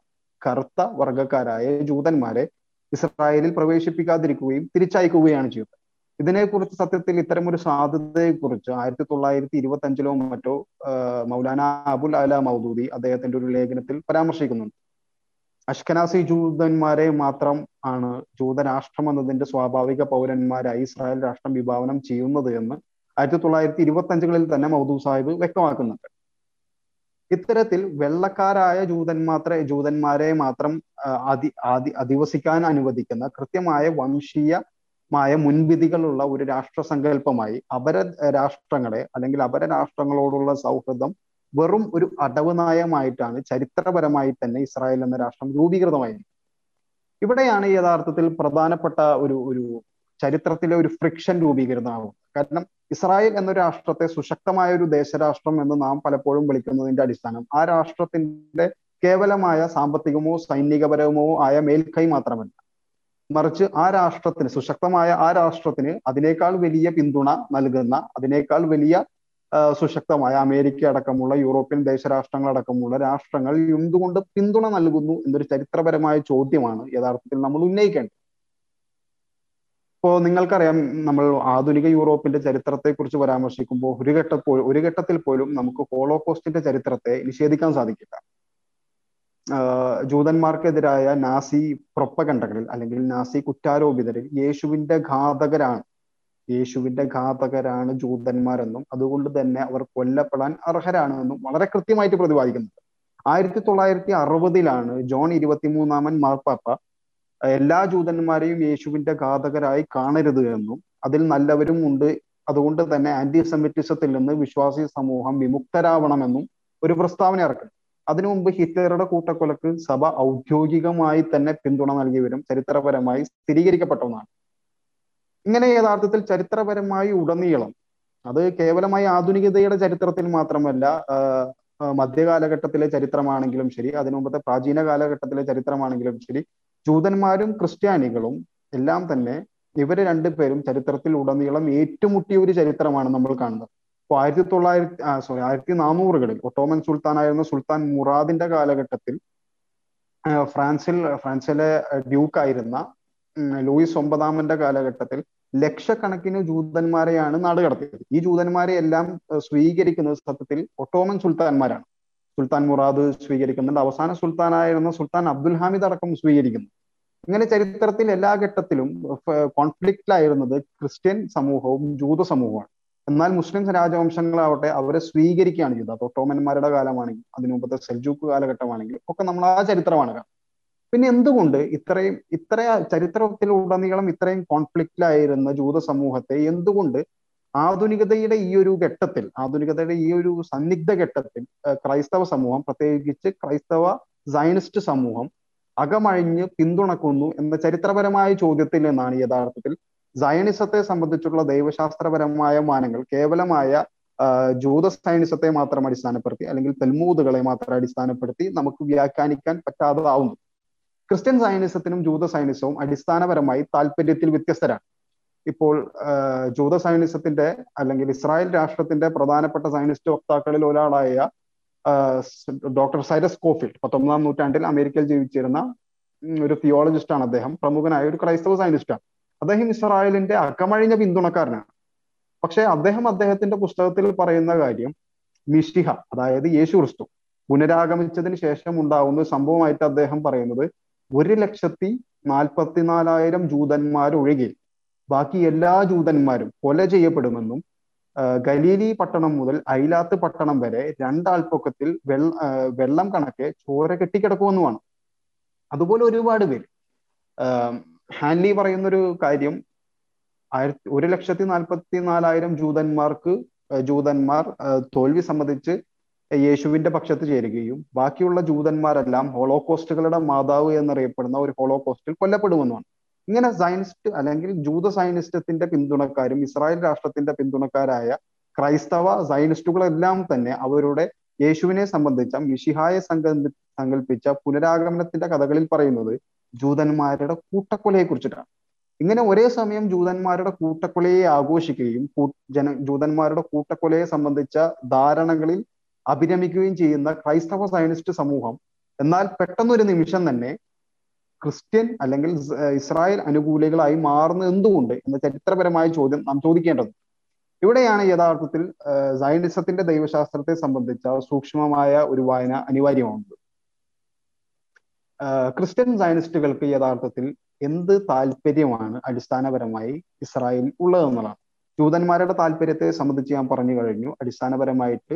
കറുത്ത വർഗക്കാരായ ജൂതന്മാരെ ഇസ്രായേലിൽ പ്രവേശിപ്പിക്കാതിരിക്കുകയും തിരിച്ചയക്കുകയാണ് ചെയ്തത്. ഇതിനെക്കുറിച്ച് സത്യത്തിൽ ഇത്തരമൊരു സാധ്യതയെക്കുറിച്ച് ആയിരത്തി തൊള്ളായിരത്തി ഇരുപത്തി അഞ്ചിലോ മറ്റോ മൗലാന അബുൽ അല മൗദൂദി അദ്ദേഹത്തിന്റെ ഒരു ലേഖനത്തിൽ പരാമർശിക്കുന്നുണ്ട്. അഷ്കനാസി ജൂതന്മാരെ മാത്രം ആണ് ജൂതരാഷ്ട്രം എന്നതിന്റെ സ്വാഭാവിക പൗരന്മാരായി ഇസ്രായേൽ രാഷ്ട്രം വിഭാവനം ചെയ്യുന്നത് എന്ന് ആയിരത്തി തൊള്ളായിരത്തി ഇരുപത്തി അഞ്ചുകളിൽ തന്നെ മൗദൂ സാഹിബ് വ്യക്തമാക്കുന്നുണ്ട്. ഇത്തരത്തിൽ വെള്ളക്കാരായ ജൂതന്മാത്ര ജൂതന്മാരെ മാത്രം അതി അതി അധിവസിക്കാൻ അനുവദിക്കുന്ന കൃത്യമായ വംശീയമായ മുൻവിധികളുള്ള ഒരു രാഷ്ട്ര സങ്കല്പമായി അപര രാഷ്ട്രങ്ങളെ അല്ലെങ്കിൽ അപര രാഷ്ട്രങ്ങളോടുള്ള സൗഹൃദം വെറും ഒരു അടവ് നയമായിട്ടാണ് ചരിത്രപരമായി തന്നെ ഇസ്രായേൽ എന്ന രാഷ്ട്രം രൂപീകൃതമായി ഇവിടെയാണ് യഥാർത്ഥത്തിൽ പ്രധാനപ്പെട്ട ഒരു ഒരു ചരിത്രത്തിലെ ഒരു ഫ്രിക്ഷൻ രൂപീകൃതമാകുന്നത് കാരണം ഇസ്രായേൽ എന്ന രാഷ്ട്രത്തെ സുശക്തമായ ഒരു ദേശരാഷ്ട്രം എന്ന് നാം പലപ്പോഴും വിളിക്കുന്നതിന്റെ അടിസ്ഥാനം. ആ രാഷ്ട്രത്തിന്റെ കേവലമായ സാമ്പത്തികമോ സൈനികപരമോ ആയ മേൽക്കൈ മാത്രമല്ല. മറിച്ച് ആ രാഷ്ട്രത്തിന് സുശക്തമായ ആ രാഷ്ട്രത്തിന് അതിനേക്കാൾ വലിയ പിന്തുണ നൽകുന്ന അതിനേക്കാൾ വലിയ സുശക്തമായ അമേരിക്ക അടക്കമുള്ള യൂറോപ്യൻ ദേശരാഷ്ട്രങ്ങൾ അടക്കമുള്ള രാഷ്ട്രങ്ങൾ എന്തുകൊണ്ട് പിന്തുണ നൽകുന്നു എന്നൊരു ചരിത്രപരമായ ചോദ്യമാണ് യഥാർത്ഥത്തിൽ നമ്മൾ ഉന്നയിക്കേണ്ടത്. ഇപ്പോ നിങ്ങൾക്കറിയാം നമ്മൾ ആധുനിക യൂറോപ്പിന്റെ ചരിത്രത്തെ കുറിച്ച് പരാമർശിക്കുമ്പോൾ ഒരു ഘട്ടപ്പോൾ ഒരു ഘട്ടത്തിൽ പോലും നമുക്ക് ഹോളോകോസ്റ്റിന്റെ ചരിത്രത്തെ നിഷേധിക്കാൻ സാധിക്കില്ല. ജൂതന്മാർക്കെതിരായ നാസി പ്രൊപ്പകണ്ടകളിൽ അല്ലെങ്കിൽ നാസി കുറ്റാരോപിതരിൽ യേശുവിന്റെ ഘാതകരാണ്. യേശുവിന്റെ ഘാതകരാണ് ജൂതന്മാരെന്നും അതുകൊണ്ട് തന്നെ അവർ കൊല്ലപ്പെടാൻ അർഹരാണെന്നും വളരെ കൃത്യമായിട്ട് പ്രതിപാദിക്കുന്നുണ്ട്. ആയിരത്തി തൊള്ളായിരത്തി അറുപതിലാണ് ജോൺ ഇരുപത്തിമൂന്നാമൻ മാർപ്പാപ്പ എല്ലാ ജൂതന്മാരെയും യേശുവിന്റെ ഘാതകരായി കാണരുത് എന്നും അതിൽ നല്ലവരും ഉണ്ട്. അതുകൊണ്ട് തന്നെ ആന്റി സെമിറ്റിസത്തിൽ നിന്ന് വിശ്വാസി സമൂഹം വിമുക്തരാവണമെന്നും ഒരു പ്രസ്താവന ഇറക്കും. അതിനു മുമ്പ് ഹിറ്റ്ലറുടെ കൂട്ടക്കൊലക്ക് സഭ ഔദ്യോഗികമായി തന്നെ പിന്തുണ നൽകിയവരും ചരിത്രപരമായി സ്ഥിരീകരിക്കപ്പെട്ട ഒന്നാണ് ഇങ്ങനെ യഥാർത്ഥത്തിൽ ചരിത്രപരമായി ഉടനീളം അത് കേവലമായി ആധുനികതയുടെ ചരിത്രത്തിൽ മാത്രമല്ല മധ്യകാലഘട്ടത്തിലെ ചരിത്രമാണെങ്കിലും ശരി അതിനു മുമ്പത്തെ പ്രാചീന കാലഘട്ടത്തിലെ ചരിത്രമാണെങ്കിലും ശരി ജൂതന്മാരും ക്രിസ്ത്യാനികളും എല്ലാം തന്നെ ഇവർ രണ്ടുപേരും ചരിത്രത്തിൽ ഉടനീളം ഏറ്റുമുട്ടിയ ഒരു ചരിത്രമാണ് നമ്മൾ കാണുന്നത്. അപ്പോൾ ആയിരത്തി തൊള്ളായിരത്തി സോറി ആയിരത്തി നാനൂറുകളിൽ ഒട്ടോമൻ സുൽത്താനായിരുന്ന സുൽത്താൻ മുറാദിന്റെ കാലഘട്ടത്തിൽ ഫ്രാൻസിൽ ഫ്രാൻസിലെ ഡ്യൂക്ക് ആയിരുന്ന ലൂയിസ് ഒമ്പതാമന്റെ കാലഘട്ടത്തിൽ ലക്ഷക്കണക്കിന് ജൂതന്മാരെയാണ് നാടുകടത്തിയത്. ഈ ജൂതന്മാരെ എല്ലാം സ്വീകരിക്കുന്നത് സത്യത്തിൽ ഒട്ടോമൻ സുൽത്താൻമാരാണ് സുൽത്താൻ മുറാദ് സ്വീകരിക്കുന്നുണ്ട്. അവസാന സുൽത്താനായിരുന്ന സുൽത്താൻ അബ്ദുൽ ഹാമിദ് അടക്കം സ്വീകരിക്കുന്നു. ഇങ്ങനെ ചരിത്രത്തിൽ എല്ലാ ഘട്ടത്തിലും കോൺഫ്ലിക്റ്റിലായിരുന്നത് ക്രിസ്ത്യൻ സമൂഹവും ജൂത സമൂഹവുമാണ് എന്നാൽ മുസ്ലിം രാജവംശങ്ങളാവട്ടെ അവരെ സ്വീകരിക്കുകയാണ് ചെയ്തത്. അത് ഒട്ടോമന്മാരുടെ അതിനു മുമ്പത്തെ സെൽജൂക്ക് കാലഘട്ടമാണെങ്കിലും ഒക്കെ നമ്മൾ ആ ചരിത്രമാണ് പിന്നെ എന്തുകൊണ്ട് ഇത്രയും ഇത്ര ചരിത്രത്തിലുടനീളം ഇത്രയും കോൺഫ്ലിക്റ്റിലായിരുന്ന ജൂത സമൂഹത്തെ എന്തുകൊണ്ട് ആധുനികതയുടെ ഈ ഒരു ഘട്ടത്തിൽ ആധുനികതയുടെ ഈ ഒരു സന്നിഗ്ധ ഘട്ടത്തിൽ ക്രൈസ്തവ സമൂഹം പ്രത്യേകിച്ച് ക്രൈസ്തവ സയനിസ്റ്റ് സമൂഹം അകമഴിഞ്ഞ് പിന്തുണക്കുന്നു എന്ന ചരിത്രപരമായ ചോദ്യത്തിൽ നിന്നാണ് യഥാർത്ഥത്തിൽ സയനിസത്തെ സംബന്ധിച്ചുള്ള ദൈവശാസ്ത്രപരമായ മാനങ്ങൾ കേവലമായ ജൂത സയനിസത്തെ മാത്രം അടിസ്ഥാനപ്പെടുത്തി അല്ലെങ്കിൽ തെൽമൂതുകളെ മാത്രം അടിസ്ഥാനപ്പെടുത്തി നമുക്ക് വ്യാഖ്യാനിക്കാൻ പറ്റാതാവുന്നു. ക്രിസ്ത്യൻ സയനിസത്തിനും ജൂത സയനിസവും അടിസ്ഥാനപരമായി താല്പര്യത്തിൽ വ്യത്യസ്തരാണ്. ഇപ്പോൾ ജൂത സൈനിസത്തിന്റെ അല്ലെങ്കിൽ ഇസ്രായേൽ രാഷ്ട്രത്തിന്റെ പ്രധാനപ്പെട്ട സൈനിസ്റ്റ് വക്താക്കളിൽ ഒരാളായ ഡോക്ടർ സൈറസ് കോഫിൽഡ് പത്തൊമ്പതാം നൂറ്റാണ്ടിൽ അമേരിക്കയിൽ ജീവിച്ചിരുന്ന ഒരു തിയോളജിസ്റ്റാണ് അദ്ദേഹം. പ്രമുഖനായ ഒരു ക്രൈസ്തവ സൈനിസ്റ്റാണ്. അദ്ദേഹം ഇസ്രായേലിന്റെ അക്കമഴിഞ്ഞ പിന്തുണക്കാരനാണ്. പക്ഷെ അദ്ദേഹം അദ്ദേഹത്തിന്റെ പുസ്തകത്തിൽ പറയുന്ന കാര്യം മിഷിഹ അതായത് യേശു ക്രിസ്തു പുനരാഗമിച്ചതിന് ശേഷം ഉണ്ടാവുന്ന സംഭവമായിട്ട് അദ്ദേഹം പറയുന്നത് ഒരു ലക്ഷത്തി നാൽപ്പത്തിനാലായിരം ജൂതന്മാർ ഒഴികെ ബാക്കി എല്ലാ ജൂതന്മാരും കൊല ചെയ്യപ്പെടുമെന്നും ഗലീലി പട്ടണം മുതൽ ഐലാത്ത് പട്ടണം വരെ രണ്ടാൾപ്പൊക്കത്തിൽ വെള്ള വെള്ളം കണക്കെ ചോര കെട്ടിക്കിടക്കുമെന്നുമാണ്. അതുപോലെ ഒരുപാട് പേര്. ഹാൻലി പറയുന്നൊരു കാര്യം ആയിരത്തി ഒരു ലക്ഷത്തി നാൽപ്പത്തി നാലായിരം ജൂതന്മാർക്ക് ജൂതന്മാർ തോൽവി സംബന്ധിച്ച് യേശുവിന്റെ പക്ഷത്ത് ചേരുകയും ബാക്കിയുള്ള ജൂതന്മാരെല്ലാം ഹോളോകോസ്റ്റുകളുടെ മാതാവ് എന്നറിയപ്പെടുന്ന ഒരു ഹോളോകോസ്റ്റിൽ കൊല്ലപ്പെടുമെന്നുമാണ്. ഇങ്ങനെ സയനിസ്റ്റ് അല്ലെങ്കിൽ ജൂത സയനിസ്റ്റത്തിന്റെ പിന്തുണക്കാരും ഇസ്രായേൽ രാഷ്ട്രത്തിന്റെ പിന്തുണക്കാരായ ക്രൈസ്തവ സയനിസ്റ്റുകളെല്ലാം തന്നെ അവരുടെ യേശുവിനെ സംബന്ധിച്ച മിഷിഹായെ സങ്കല്പിച്ച പുനരാഗമനത്തിന്റെ കഥകളിൽ പറയുന്നത് ജൂതന്മാരുടെ കൂട്ടക്കൊലയെ കുറിച്ചിട്ടാണ്. ഇങ്ങനെ ഒരേ സമയം ജൂതന്മാരുടെ കൂട്ടക്കൊലയെ ആഘോഷിക്കുകയും ജന ജൂതന്മാരുടെ കൂട്ടക്കൊലയെ സംബന്ധിച്ച ധാരണകളിൽ അഭിരമിക്കുകയും ചെയ്യുന്ന ക്രൈസ്തവ സയനിസ്റ്റ് സമൂഹം എന്നാൽ പെട്ടെന്നൊരു നിമിഷം തന്നെ ക്രിസ്ത്യൻ അല്ലെങ്കിൽ ഇസ്രായേൽ അനുകൂലികളായി മാറുന്നത് എന്തുകൊണ്ട്? എന്ന ചരിത്രപരമായ ചോദ്യം നാം ചോദിക്കേണ്ടത് ഇവിടെയാണ് യഥാർത്ഥത്തിൽ സയനിസത്തിന്റെ ദൈവശാസ്ത്രത്തെ സംബന്ധിച്ച സൂക്ഷ്മമായ ഒരു വായന അനിവാര്യമാകുന്നത് ക്രിസ്ത്യൻ സയനിസ്റ്റുകൾക്ക് യഥാർത്ഥത്തിൽ എന്ത് താല്പര്യമാണ് അടിസ്ഥാനപരമായി ഇസ്രായേൽ ഉള്ളതെന്നുള്ളതാണ്. ജൂതന്മാരുടെ താല്പര്യത്തെ സംബന്ധിച്ച് ഞാൻ പറഞ്ഞു കഴിഞ്ഞു. അടിസ്ഥാനപരമായിട്ട്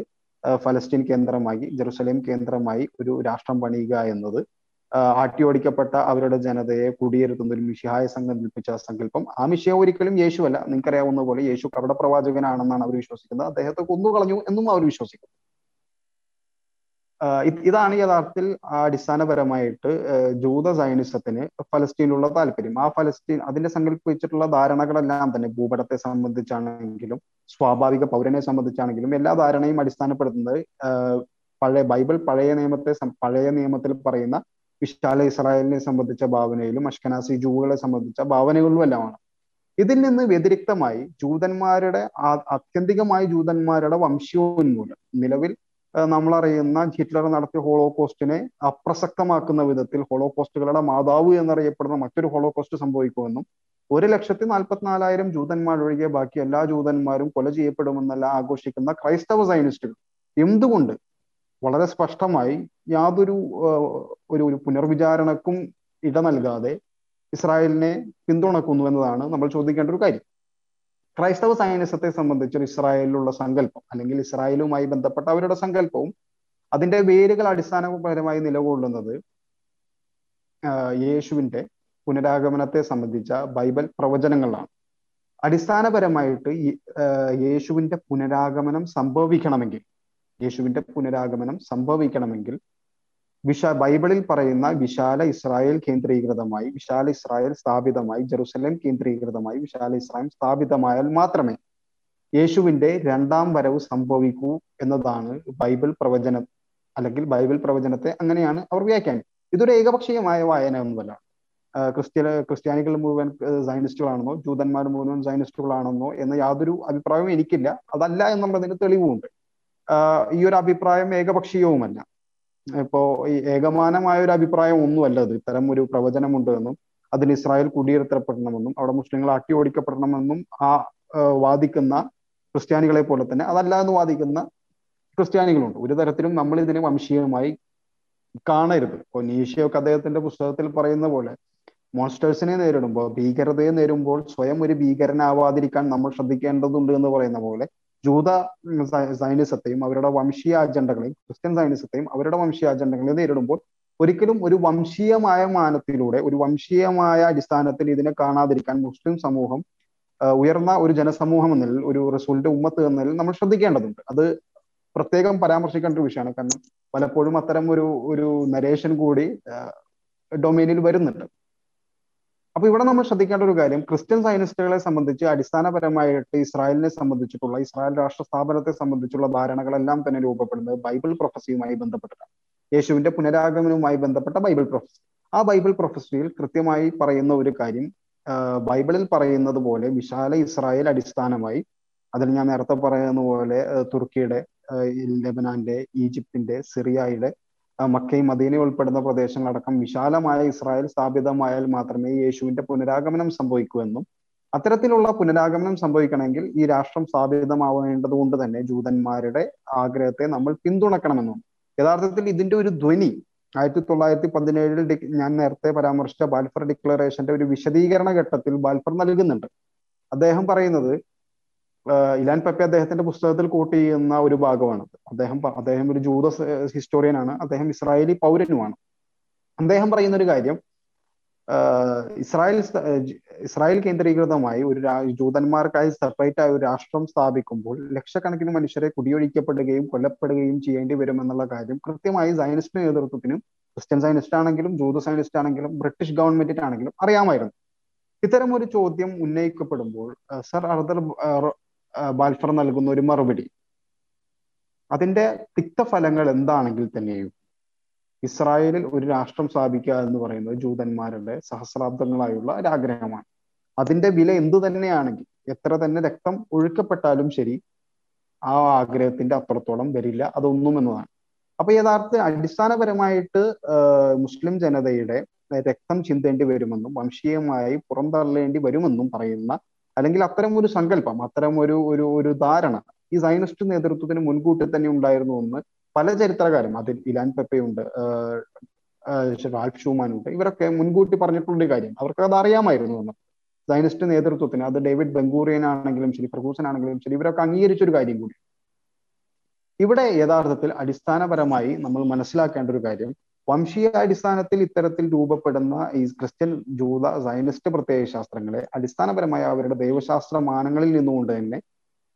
ഫലസ്തീൻ കേന്ദ്രമായി ജെറുസലേം കേന്ദ്രമായി ഒരു രാഷ്ട്രം പണിയുക എന്നത് ആട്ടിയോടിക്കപ്പെട്ട അവരുടെ ജനതയെ കുടിയിരുത്തുന്ന ഒരു മിഷിഹായ സങ്കല്പിച്ച സങ്കല്പം. ആ മിഷിയ ഒരിക്കലും യേശുവല്ല. നിങ്ങൾക്കറിയാവുന്ന പോലെ യേശു കപട പ്രവാചകനാണെന്നാണ് അവർ വിശ്വസിക്കുന്നത്. അദ്ദേഹത്തെ കൊന്നുകളഞ്ഞു എന്നും അവർ വിശ്വസിക്കുന്നു. ഇതാണ് യഥാർത്ഥത്തിൽ അടിസ്ഥാനപരമായിട്ട് ജൂത സൈനിസത്തിന് ഫലസ്തീനിലുള്ള താല്പര്യം. ആ ഫലസ്തീൻ അതിന്റെ സങ്കല്പിച്ചിട്ടുള്ള ധാരണകളെല്ലാം തന്നെ ഭൂപടത്തെ സംബന്ധിച്ചാണെങ്കിലും സ്വാഭാവിക പൗരനെ സംബന്ധിച്ചാണെങ്കിലും എല്ലാ ധാരണയും അടിസ്ഥാനപ്പെടുത്തുന്നത് പഴയ ബൈബിൾ പഴയ നിയമത്തെ പഴയ നിയമത്തിൽ പറയുന്ന വിശാല ഇസ്രായേലിനെ സംബന്ധിച്ച ഭാവനയിലും അഷ്കനാസി ജൂകളെ സംബന്ധിച്ച ഭാവനകളിലും എല്ലാമാണ് ഇതിൽ നിന്ന് വ്യതിരിക്തമായി ജൂതന്മാരുടെ ആത്യന്തികമായി ജൂതന്മാരുടെ വംശോന്മൂലം നിലവിൽ നമ്മൾ അറിയുന്ന ഹിറ്റ്ലർ നടത്തിയ ഹോളോകോസ്റ്റിനെ അപ്രസക്തമാക്കുന്ന വിധത്തിൽ ഹോളോകോസ്റ്റുകളുടെ മാതാവ് എന്നറിയപ്പെടുന്ന മറ്റൊരു ഹോളോകോസ്റ്റ് സംഭവിക്കുമെന്നും ഒരു ലക്ഷത്തി നാൽപ്പത്തിനാലായിരം ജൂതന്മാർ ഒഴികെ ബാക്കി എല്ലാ ജൂതന്മാരും കൊല ചെയ്യപ്പെടുമെന്നല്ല ആഘോഷിക്കുന്ന ക്രൈസ്തവ സൈനിസ്റ്റുകൾ എന്തുകൊണ്ട് വളരെ സ്പഷ്ടമായി യാതൊരു ഒരു ഒരു പുനർവിചാരണക്കും ഇട നൽകാതെ ഇസ്രായേലിനെ പിന്തുണക്കുന്നു എന്നതാണ് നമ്മൾ ചോദിക്കേണ്ട ഒരു കാര്യം. ക്രൈസ്തവ സൈനിസത്തെ സംബന്ധിച്ച് ഇസ്രായേലിലുള്ള സങ്കല്പം അല്ലെങ്കിൽ ഇസ്രായേലുമായി ബന്ധപ്പെട്ട അവരുടെ സങ്കല്പവും അതിന്റെ വേരുകൾ അടിസ്ഥാനപരമായി നിലകൊള്ളുന്നത് യേശുവിന്റെ പുനരാഗമനത്തെ സംബന്ധിച്ച ബൈബൽ പ്രവചനങ്ങളാണ്. അടിസ്ഥാനപരമായിട്ട് യേശുവിന്റെ പുനരാഗമനം സംഭവിക്കണമെങ്കിൽ യേശുവിന്റെ പുനരാഗമനം സംഭവിക്കണമെങ്കിൽ വിശ ബൈബിളിൽ പറയുന്ന വിശാല ഇസ്രായേൽ കേന്ദ്രീകൃതമായി വിശാല ഇസ്രായേൽ സ്ഥാപിതമായി ജെറുസലേം കേന്ദ്രീകൃതമായി വിശാല ഇസ്രായേൽ സ്ഥാപിതമായാൽ മാത്രമേ യേശുവിന്റെ രണ്ടാം വരവ് സംഭവിക്കൂ എന്നതാണ് ബൈബിൾ പ്രവചനം അല്ലെങ്കിൽ ബൈബിൾ പ്രവചനത്തെ അങ്ങനെയാണ് അവർ വ്യാഖ്യാനിക്കുന്നത്. ഇതൊരു ഏകപക്ഷീയമായ വായന ഒന്നുമല്ല. ക്രിസ്ത്യ ക്രിസ്ത്യാനികൾ മുഴുവൻ സൈനിസ്റ്റുകളാണെന്നോ ജൂതന്മാർ മുഴുവൻ സൈനിസ്റ്റുകളാണെന്നോ എന്ന യാതൊരു അഭിപ്രായവും എനിക്കില്ല. അതല്ല എന്നുള്ളതിന് തെളിവുമുണ്ട്. ഈ ഒരു അഭിപ്രായം ഏകപക്ഷീയവുമല്ല. ഇപ്പോ ഈ ഏകമാനമായ ഒരു അഭിപ്രായം ഒന്നുമല്ല അത്. ഇത്തരം ഒരു പ്രവചനമുണ്ട് എന്നും അതിന് ഇസ്രായേൽ കുടിയിരുത്തപ്പെടണമെന്നും അവിടെ മുസ്ലിങ്ങൾ അട്ടി ഓടിക്കപ്പെടണമെന്നും ആ വാദിക്കുന്ന ക്രിസ്ത്യാനികളെ പോലെ തന്നെ അതല്ല എന്ന് വാദിക്കുന്ന ക്രിസ്ത്യാനികളുണ്ട്. ഒരു തരത്തിലും നമ്മൾ ഇതിനെ വംശീയമായി കാണരുത്. ഇപ്പോൾ നീഷയൊക്കെ അദ്ദേഹത്തിന്റെ പുസ്തകത്തിൽ പറയുന്ന പോലെ മോൺസ്റ്റേഴ്സിനെ നേരിടുമ്പോൾ ഭീകരതയെ നേരിടുമ്പോൾ സ്വയം ഒരു ഭീകരനാവാതിരിക്കാൻ നമ്മൾ ശ്രദ്ധിക്കേണ്ടതുണ്ട് എന്ന് പറയുന്ന പോലെ ജൂത സൈനിസത്തെയും അവരുടെ വംശീയ അജണ്ടകളെയും ക്രിസ്ത്യൻ സൈനിസത്തെയും അവരുടെ വംശീയ അജണ്ടകളെയും നേരിടുമ്പോൾ ഒരിക്കലും ഒരു വംശീയമായ മാനത്തിലൂടെ ഒരു വംശീയമായ അടിസ്ഥാനത്തിൽ ഇതിനെ കാണാതിരിക്കാൻ മുസ്ലിം സമൂഹം ഉയർന്ന ഒരു ജനസമൂഹം എന്നതിൽ ഒരു റസൂലിന്റെ ഉമ്മത്ത് എന്നതിൽ നമ്മൾ ശ്രദ്ധിക്കേണ്ടതുണ്ട്. അത് പ്രത്യേകം പരാമർശിക്കേണ്ട ഒരു വിഷയമാണ്. കാരണം പലപ്പോഴും അത്തരം ഒരു ഒരു നരേഷൻ കൂടി ഡൊമൈനിൽ വരുന്നുണ്ട്. അപ്പൊ ഇവിടെ നമ്മൾ ശ്രദ്ധിക്കേണ്ട ഒരു കാര്യം ക്രിസ്ത്യൻ സയനിസ്റ്റുകളെ സംബന്ധിച്ച് അടിസ്ഥാനപരമായിട്ട് ഇസ്രായേലിനെ സംബന്ധിച്ചിട്ടുള്ള ഇസ്രായേൽ രാഷ്ട്ര സ്ഥാപനത്തെ സംബന്ധിച്ചുള്ള ധാരണകളെല്ലാം തന്നെ രൂപപ്പെടുന്നത് ബൈബിൾ പ്രൊഫസിയുമായി ബന്ധപ്പെട്ടിട്ടാണ്. യേശുവിന്റെ പുനരാഗമനവുമായി ബന്ധപ്പെട്ട ബൈബിൾ പ്രൊഫസി. ആ ബൈബിൾ പ്രൊഫസിയിൽ കൃത്യമായി പറയുന്ന ഒരു കാര്യം ബൈബിളിൽ പറയുന്നത് പോലെ വിശാല ഇസ്രായേൽ അടിസ്ഥാനമായി അതിൽ ഞാൻ നേരത്തെ പറയുന്ന പോലെ തുർക്കിയുടെ ലെബനാന്റെ ഈജിപ്തിന്റെ സിറിയയുടെ മക്കയും മദീനയും ഉൾപ്പെടുന്ന പ്രദേശങ്ങളടക്കം വിശാലമായ ഇസ്രായേൽ സ്ഥാപിതമായാൽ മാത്രമേ യേശുവിന്റെ പുനരാഗമനം സംഭവിക്കൂ എന്നും അത്തരത്തിലുള്ള പുനരാഗമനം സംഭവിക്കണമെങ്കിൽ ഈ രാഷ്ട്രം സ്ഥാപിതമാവേണ്ടത് കൊണ്ട് തന്നെ ജൂതന്മാരുടെ ആഗ്രഹത്തെ നമ്മൾ പിന്തുണക്കണമെന്നും യഥാർത്ഥത്തിൽ ഇതിന്റെ ഒരു ധ്വനി ആയിരത്തി തൊള്ളായിരത്തി പതിനേഴിൽ ഞാൻ നേരത്തെ പരാമർശിച്ച ബാൽഫർ ഡിക്ലറേഷന്റെ ഒരു വിശദീകരണ ഘട്ടത്തിൽ ബാൽഫർ നൽകുന്നുണ്ട്. അദ്ദേഹം പറയുന്നത് ഇലാൻ പപ്പി അദ്ദേഹത്തിന്റെ പുസ്തകത്തിൽ കോട്ട് ചെയ്യുന്ന ഒരു ഭാഗമാണ്. അദ്ദേഹം അദ്ദേഹം ഒരു ജൂത ഹിസ്റ്റോറിയനാണ് അദ്ദേഹം ഇസ്രായേലി പൗരനുമാണ്. അദ്ദേഹം പറയുന്ന ഒരു കാര്യം ഇസ്രായേൽ ഇസ്രായേൽ കേന്ദ്രീകൃതമായി ഒരു ജൂതന്മാർക്കായി സെപ്പറേറ്റ് ആയ ഒരു രാഷ്ട്രം സ്ഥാപിക്കുമ്പോൾ ലക്ഷക്കണക്കിന് മനുഷ്യരെ കുടിയൊഴിക്കപ്പെടുകയും കൊല്ലപ്പെടുകയും ചെയ്യേണ്ടി വരും എന്നുള്ള കാര്യം കൃത്യമായി സയനിസ്റ്റ് നേതൃത്വത്തിനും ക്രിസ്ത്യൻ സയനിസ്റ്റ് ആണെങ്കിലും ജൂത സയനിസ്റ്റ് ആണെങ്കിലും ബ്രിട്ടീഷ് ഗവൺമെന്റിനാണെങ്കിലും അറിയാമായിരുന്നു. ഇത്തരം ഒരു ചോദ്യം ഉന്നയിക്കപ്പെടുമ്പോൾ സർ അർദർ ബാൽഫർ നൽകുന്ന ഒരു മറുപടി. അതിന്റെ തിക്തഫലങ്ങൾ എന്താണെങ്കിൽ തന്നെയും ഇസ്രായേലിൽ ഒരു രാഷ്ട്രം സ്ഥാപിക്കുക എന്ന് പറയുന്നത് ജൂതന്മാരുടെ സഹസ്രാബ്ദങ്ങളായുള്ള ഒരു ആഗ്രഹമാണ്. അതിന്റെ വില എന്തു തന്നെയാണെങ്കിൽ എത്ര തന്നെ രക്തം ഒഴുക്കപ്പെട്ടാലും ശരി ആ ആഗ്രഹത്തിന്റെ അപ്പുറത്തോളം വരില്ല അതൊന്നും എന്നതാണ്. അപ്പൊ യഥാർത്ഥ അടിസ്ഥാനപരമായിട്ട് മുസ്ലിം ജനതയുടെ രക്തം ചിന്തേണ്ടി വരുമെന്നും വംശീയമായി പുറന്തള്ളേണ്ടി വരുമെന്നും പറയുന്ന അല്ലെങ്കിൽ അത്തരം ഒരു സങ്കല്പം അത്തരം ഒരു ഒരു ഒരു ധാരണ ഈ സൈനിസ്റ്റ് നേതൃത്വത്തിന് മുൻകൂട്ടി തന്നെ ഉണ്ടായിരുന്നു എന്ന് പല ചരിത്രകാരും അതിൽ ഇലാൻ പെപ്പയുണ്ട് റാൽഫ് ഷൂമാൻ ഉണ്ട് ഇവരൊക്കെ മുൻകൂട്ടി പറഞ്ഞിട്ടുള്ള കാര്യം. അവർക്ക് അത് അറിയാമായിരുന്നു എന്ന്. സൈനിസ്റ്റ് നേതൃത്വത്തിന് അത് ഡേവിഡ് ബംഗൂറിയൻ ആണെങ്കിലും ശരി ഫർഗൂസൻ ആണെങ്കിലും ശരി ഇവരൊക്കെ അംഗീകരിച്ചൊരു കാര്യം കൂടി. ഇവിടെ യഥാർത്ഥത്തിൽ അടിസ്ഥാനപരമായി നമ്മൾ മനസ്സിലാക്കേണ്ട ഒരു കാര്യം വംശീയ അടിസ്ഥാനത്തിൽ ഇത്തരത്തിൽ രൂപപ്പെടുന്ന ഈ ക്രിസ്ത്യൻ ജൂത സൈനിസ്റ്റ് പ്രത്യയ ശാസ്ത്രങ്ങളെ അടിസ്ഥാനപരമായ അവരുടെ ദൈവശാസ്ത്ര മാനങ്ങളിൽ നിന്നുകൊണ്ട് തന്നെ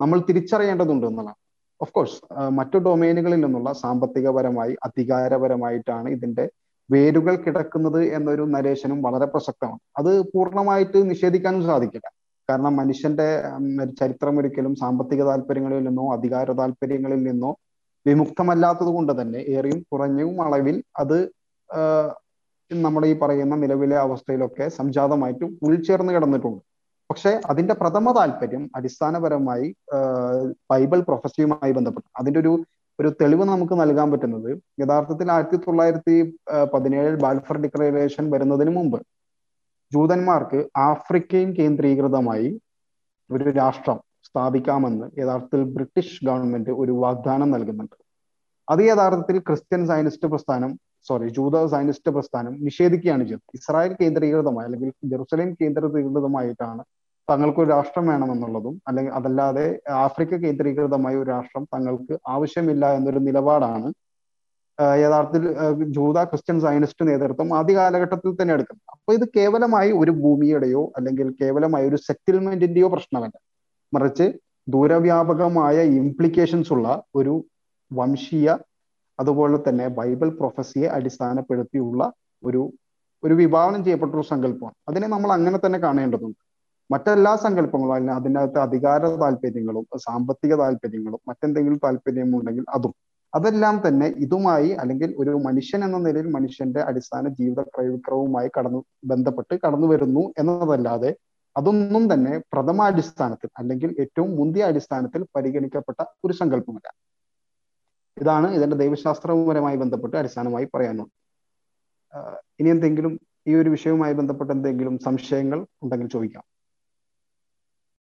നമ്മൾ തിരിച്ചറിയേണ്ടതുണ്ട് എന്നുള്ളതാണ്. ഓഫ് കോഴ്സ് മറ്റു ഡൊമൈനുകളിൽ നിന്നുള്ള സാമ്പത്തികപരമായി അധികാരപരമായിട്ടാണ് ഇതിന്റെ വേരുകൾ കിടക്കുന്നത് എന്നൊരു നരേഷനും വളരെ പ്രസക്തമാണ്. അത് പൂർണമായിട്ട് നിഷേധിക്കാനും സാധിക്കില്ല. കാരണം മനുഷ്യന്റെ ചരിത്രം ഒരിക്കലും സാമ്പത്തിക താല്പര്യങ്ങളിൽ നിന്നോ അധികാര താല്പര്യങ്ങളിൽ നിന്നോ വിമുക്തമല്ലാത്തത് കൊണ്ട് തന്നെ ഏറിയും കുറഞ്ഞും അളവിൽ അത് നമ്മുടെ ഈ പറയുന്ന നിലവിലെ അവസ്ഥയിലൊക്കെ സംജാതമായിട്ട് ഉൾച്ചേർന്ന് കിടന്നിട്ടുണ്ട്. പക്ഷെ അതിന്റെ പ്രഥമ താല്പര്യം അടിസ്ഥാനപരമായി ബൈബിൾ പ്രൊഫസിയുമായി ബന്ധപ്പെട്ട് അതിന്റെ ഒരു ഒരു തെളിവ് നമുക്ക് നൽകാൻ പറ്റുന്നത് യഥാർത്ഥത്തിൽ ആയിരത്തി തൊള്ളായിരത്തി പതിനേഴിൽ ബാൽഫർ ഡിക്ലറേഷൻ വരുന്നതിന് മുമ്പ് ജൂതന്മാർക്ക് ആഫ്രിക്കയും കേന്ദ്രീകൃതമായി ഒരു രാഷ്ട്രം സ്ഥാപിക്കാമെന്ന് യഥാർത്ഥത്തിൽ ബ്രിട്ടീഷ് ഗവൺമെന്റ് ഒരു വാഗ്ദാനം നൽകുന്നുണ്ട്. അത് യഥാർത്ഥത്തിൽ ക്രിസ്ത്യൻ സയനിസ്റ്റ് പ്രസ്ഥാനം സോറി ജൂത സയനിസ്റ്റ് പ്രസ്ഥാനം നിഷേധിക്കുകയാണ് ചെയ്തത്. ഇസ്രായേൽ കേന്ദ്രീകൃതമായി അല്ലെങ്കിൽ ജെറുസലേം കേന്ദ്രീകൃതമായിട്ടാണ് തങ്ങൾക്ക് ഒരു രാഷ്ട്രം വേണമെന്നുള്ളതും അല്ലെങ്കിൽ അതല്ലാതെ ആഫ്രിക്ക കേന്ദ്രീകൃതമായ ഒരു രാഷ്ട്രം തങ്ങൾക്ക് ആവശ്യമില്ല എന്നൊരു നിലപാടാണ് യഥാർത്ഥത്തിൽ ജൂത ക്രിസ്ത്യൻ സയനിസ്റ്റ് നേതൃത്വം ആദ്യ കാലഘട്ടത്തിൽ തന്നെ എടുക്കുന്നത്. അപ്പൊ ഇത് കേവലമായി ഒരു ഭൂമിയുടെയോ അല്ലെങ്കിൽ കേവലമായി ഒരു സെറ്റിൽമെന്റിന്റെയോ പ്രശ്നമല്ല. മറിച്ച് ദൂരവ്യാപകമായ ഇംപ്ലിക്കേഷൻസ് ഉള്ള ഒരു വംശീയ അതുപോലെ തന്നെ ബൈബിൾ പ്രൊഫസിയെ അടിസ്ഥാനപ്പെടുത്തിയുള്ള ഒരു ഒരു വിഭാവനം ചെയ്യപ്പെട്ട ഒരു സങ്കല്പമാണ്. അതിനെ നമ്മൾ അങ്ങനെ തന്നെ കാണേണ്ടതുണ്ട്. മറ്റെല്ലാ സങ്കല്പങ്ങളും അല്ലെങ്കിൽ അതിനകത്ത് അധികാര താല്പര്യങ്ങളും സാമ്പത്തിക താല്പര്യങ്ങളും മറ്റെന്തെങ്കിലും താല്പര്യമുണ്ടെങ്കിൽ അതും. അതെല്ലാം തന്നെ ഇതുമായി അല്ലെങ്കിൽ ഒരു മനുഷ്യൻ എന്ന നിലയിൽ മനുഷ്യന്റെ അടിസ്ഥാന ജീവിത ക്രയവിക്രയവുമായി കടന്നു ബന്ധപ്പെട്ട് കടന്നു വരുന്നു എന്നതല്ലാതെ അതൊന്നും തന്നെ പ്രഥമാടിസ്ഥാനത്തിൽ അല്ലെങ്കിൽ ഏറ്റവും മുന്തിയ അടിസ്ഥാനത്തിൽ പരിഗണിക്കപ്പെട്ട ഒരു സങ്കല്പമല്ല. ഇതാണ് ഇതിന്റെ ദൈവശാസ്ത്രപരമായി ബന്ധപ്പെട്ട് അടിസ്ഥാനമായി പറയാനുള്ളത്. ഇനി എന്തെങ്കിലും ഈ ഒരു വിഷയവുമായി ബന്ധപ്പെട്ട് എന്തെങ്കിലും സംശയങ്ങൾ ഉണ്ടെങ്കിൽ ചോദിക്കാം.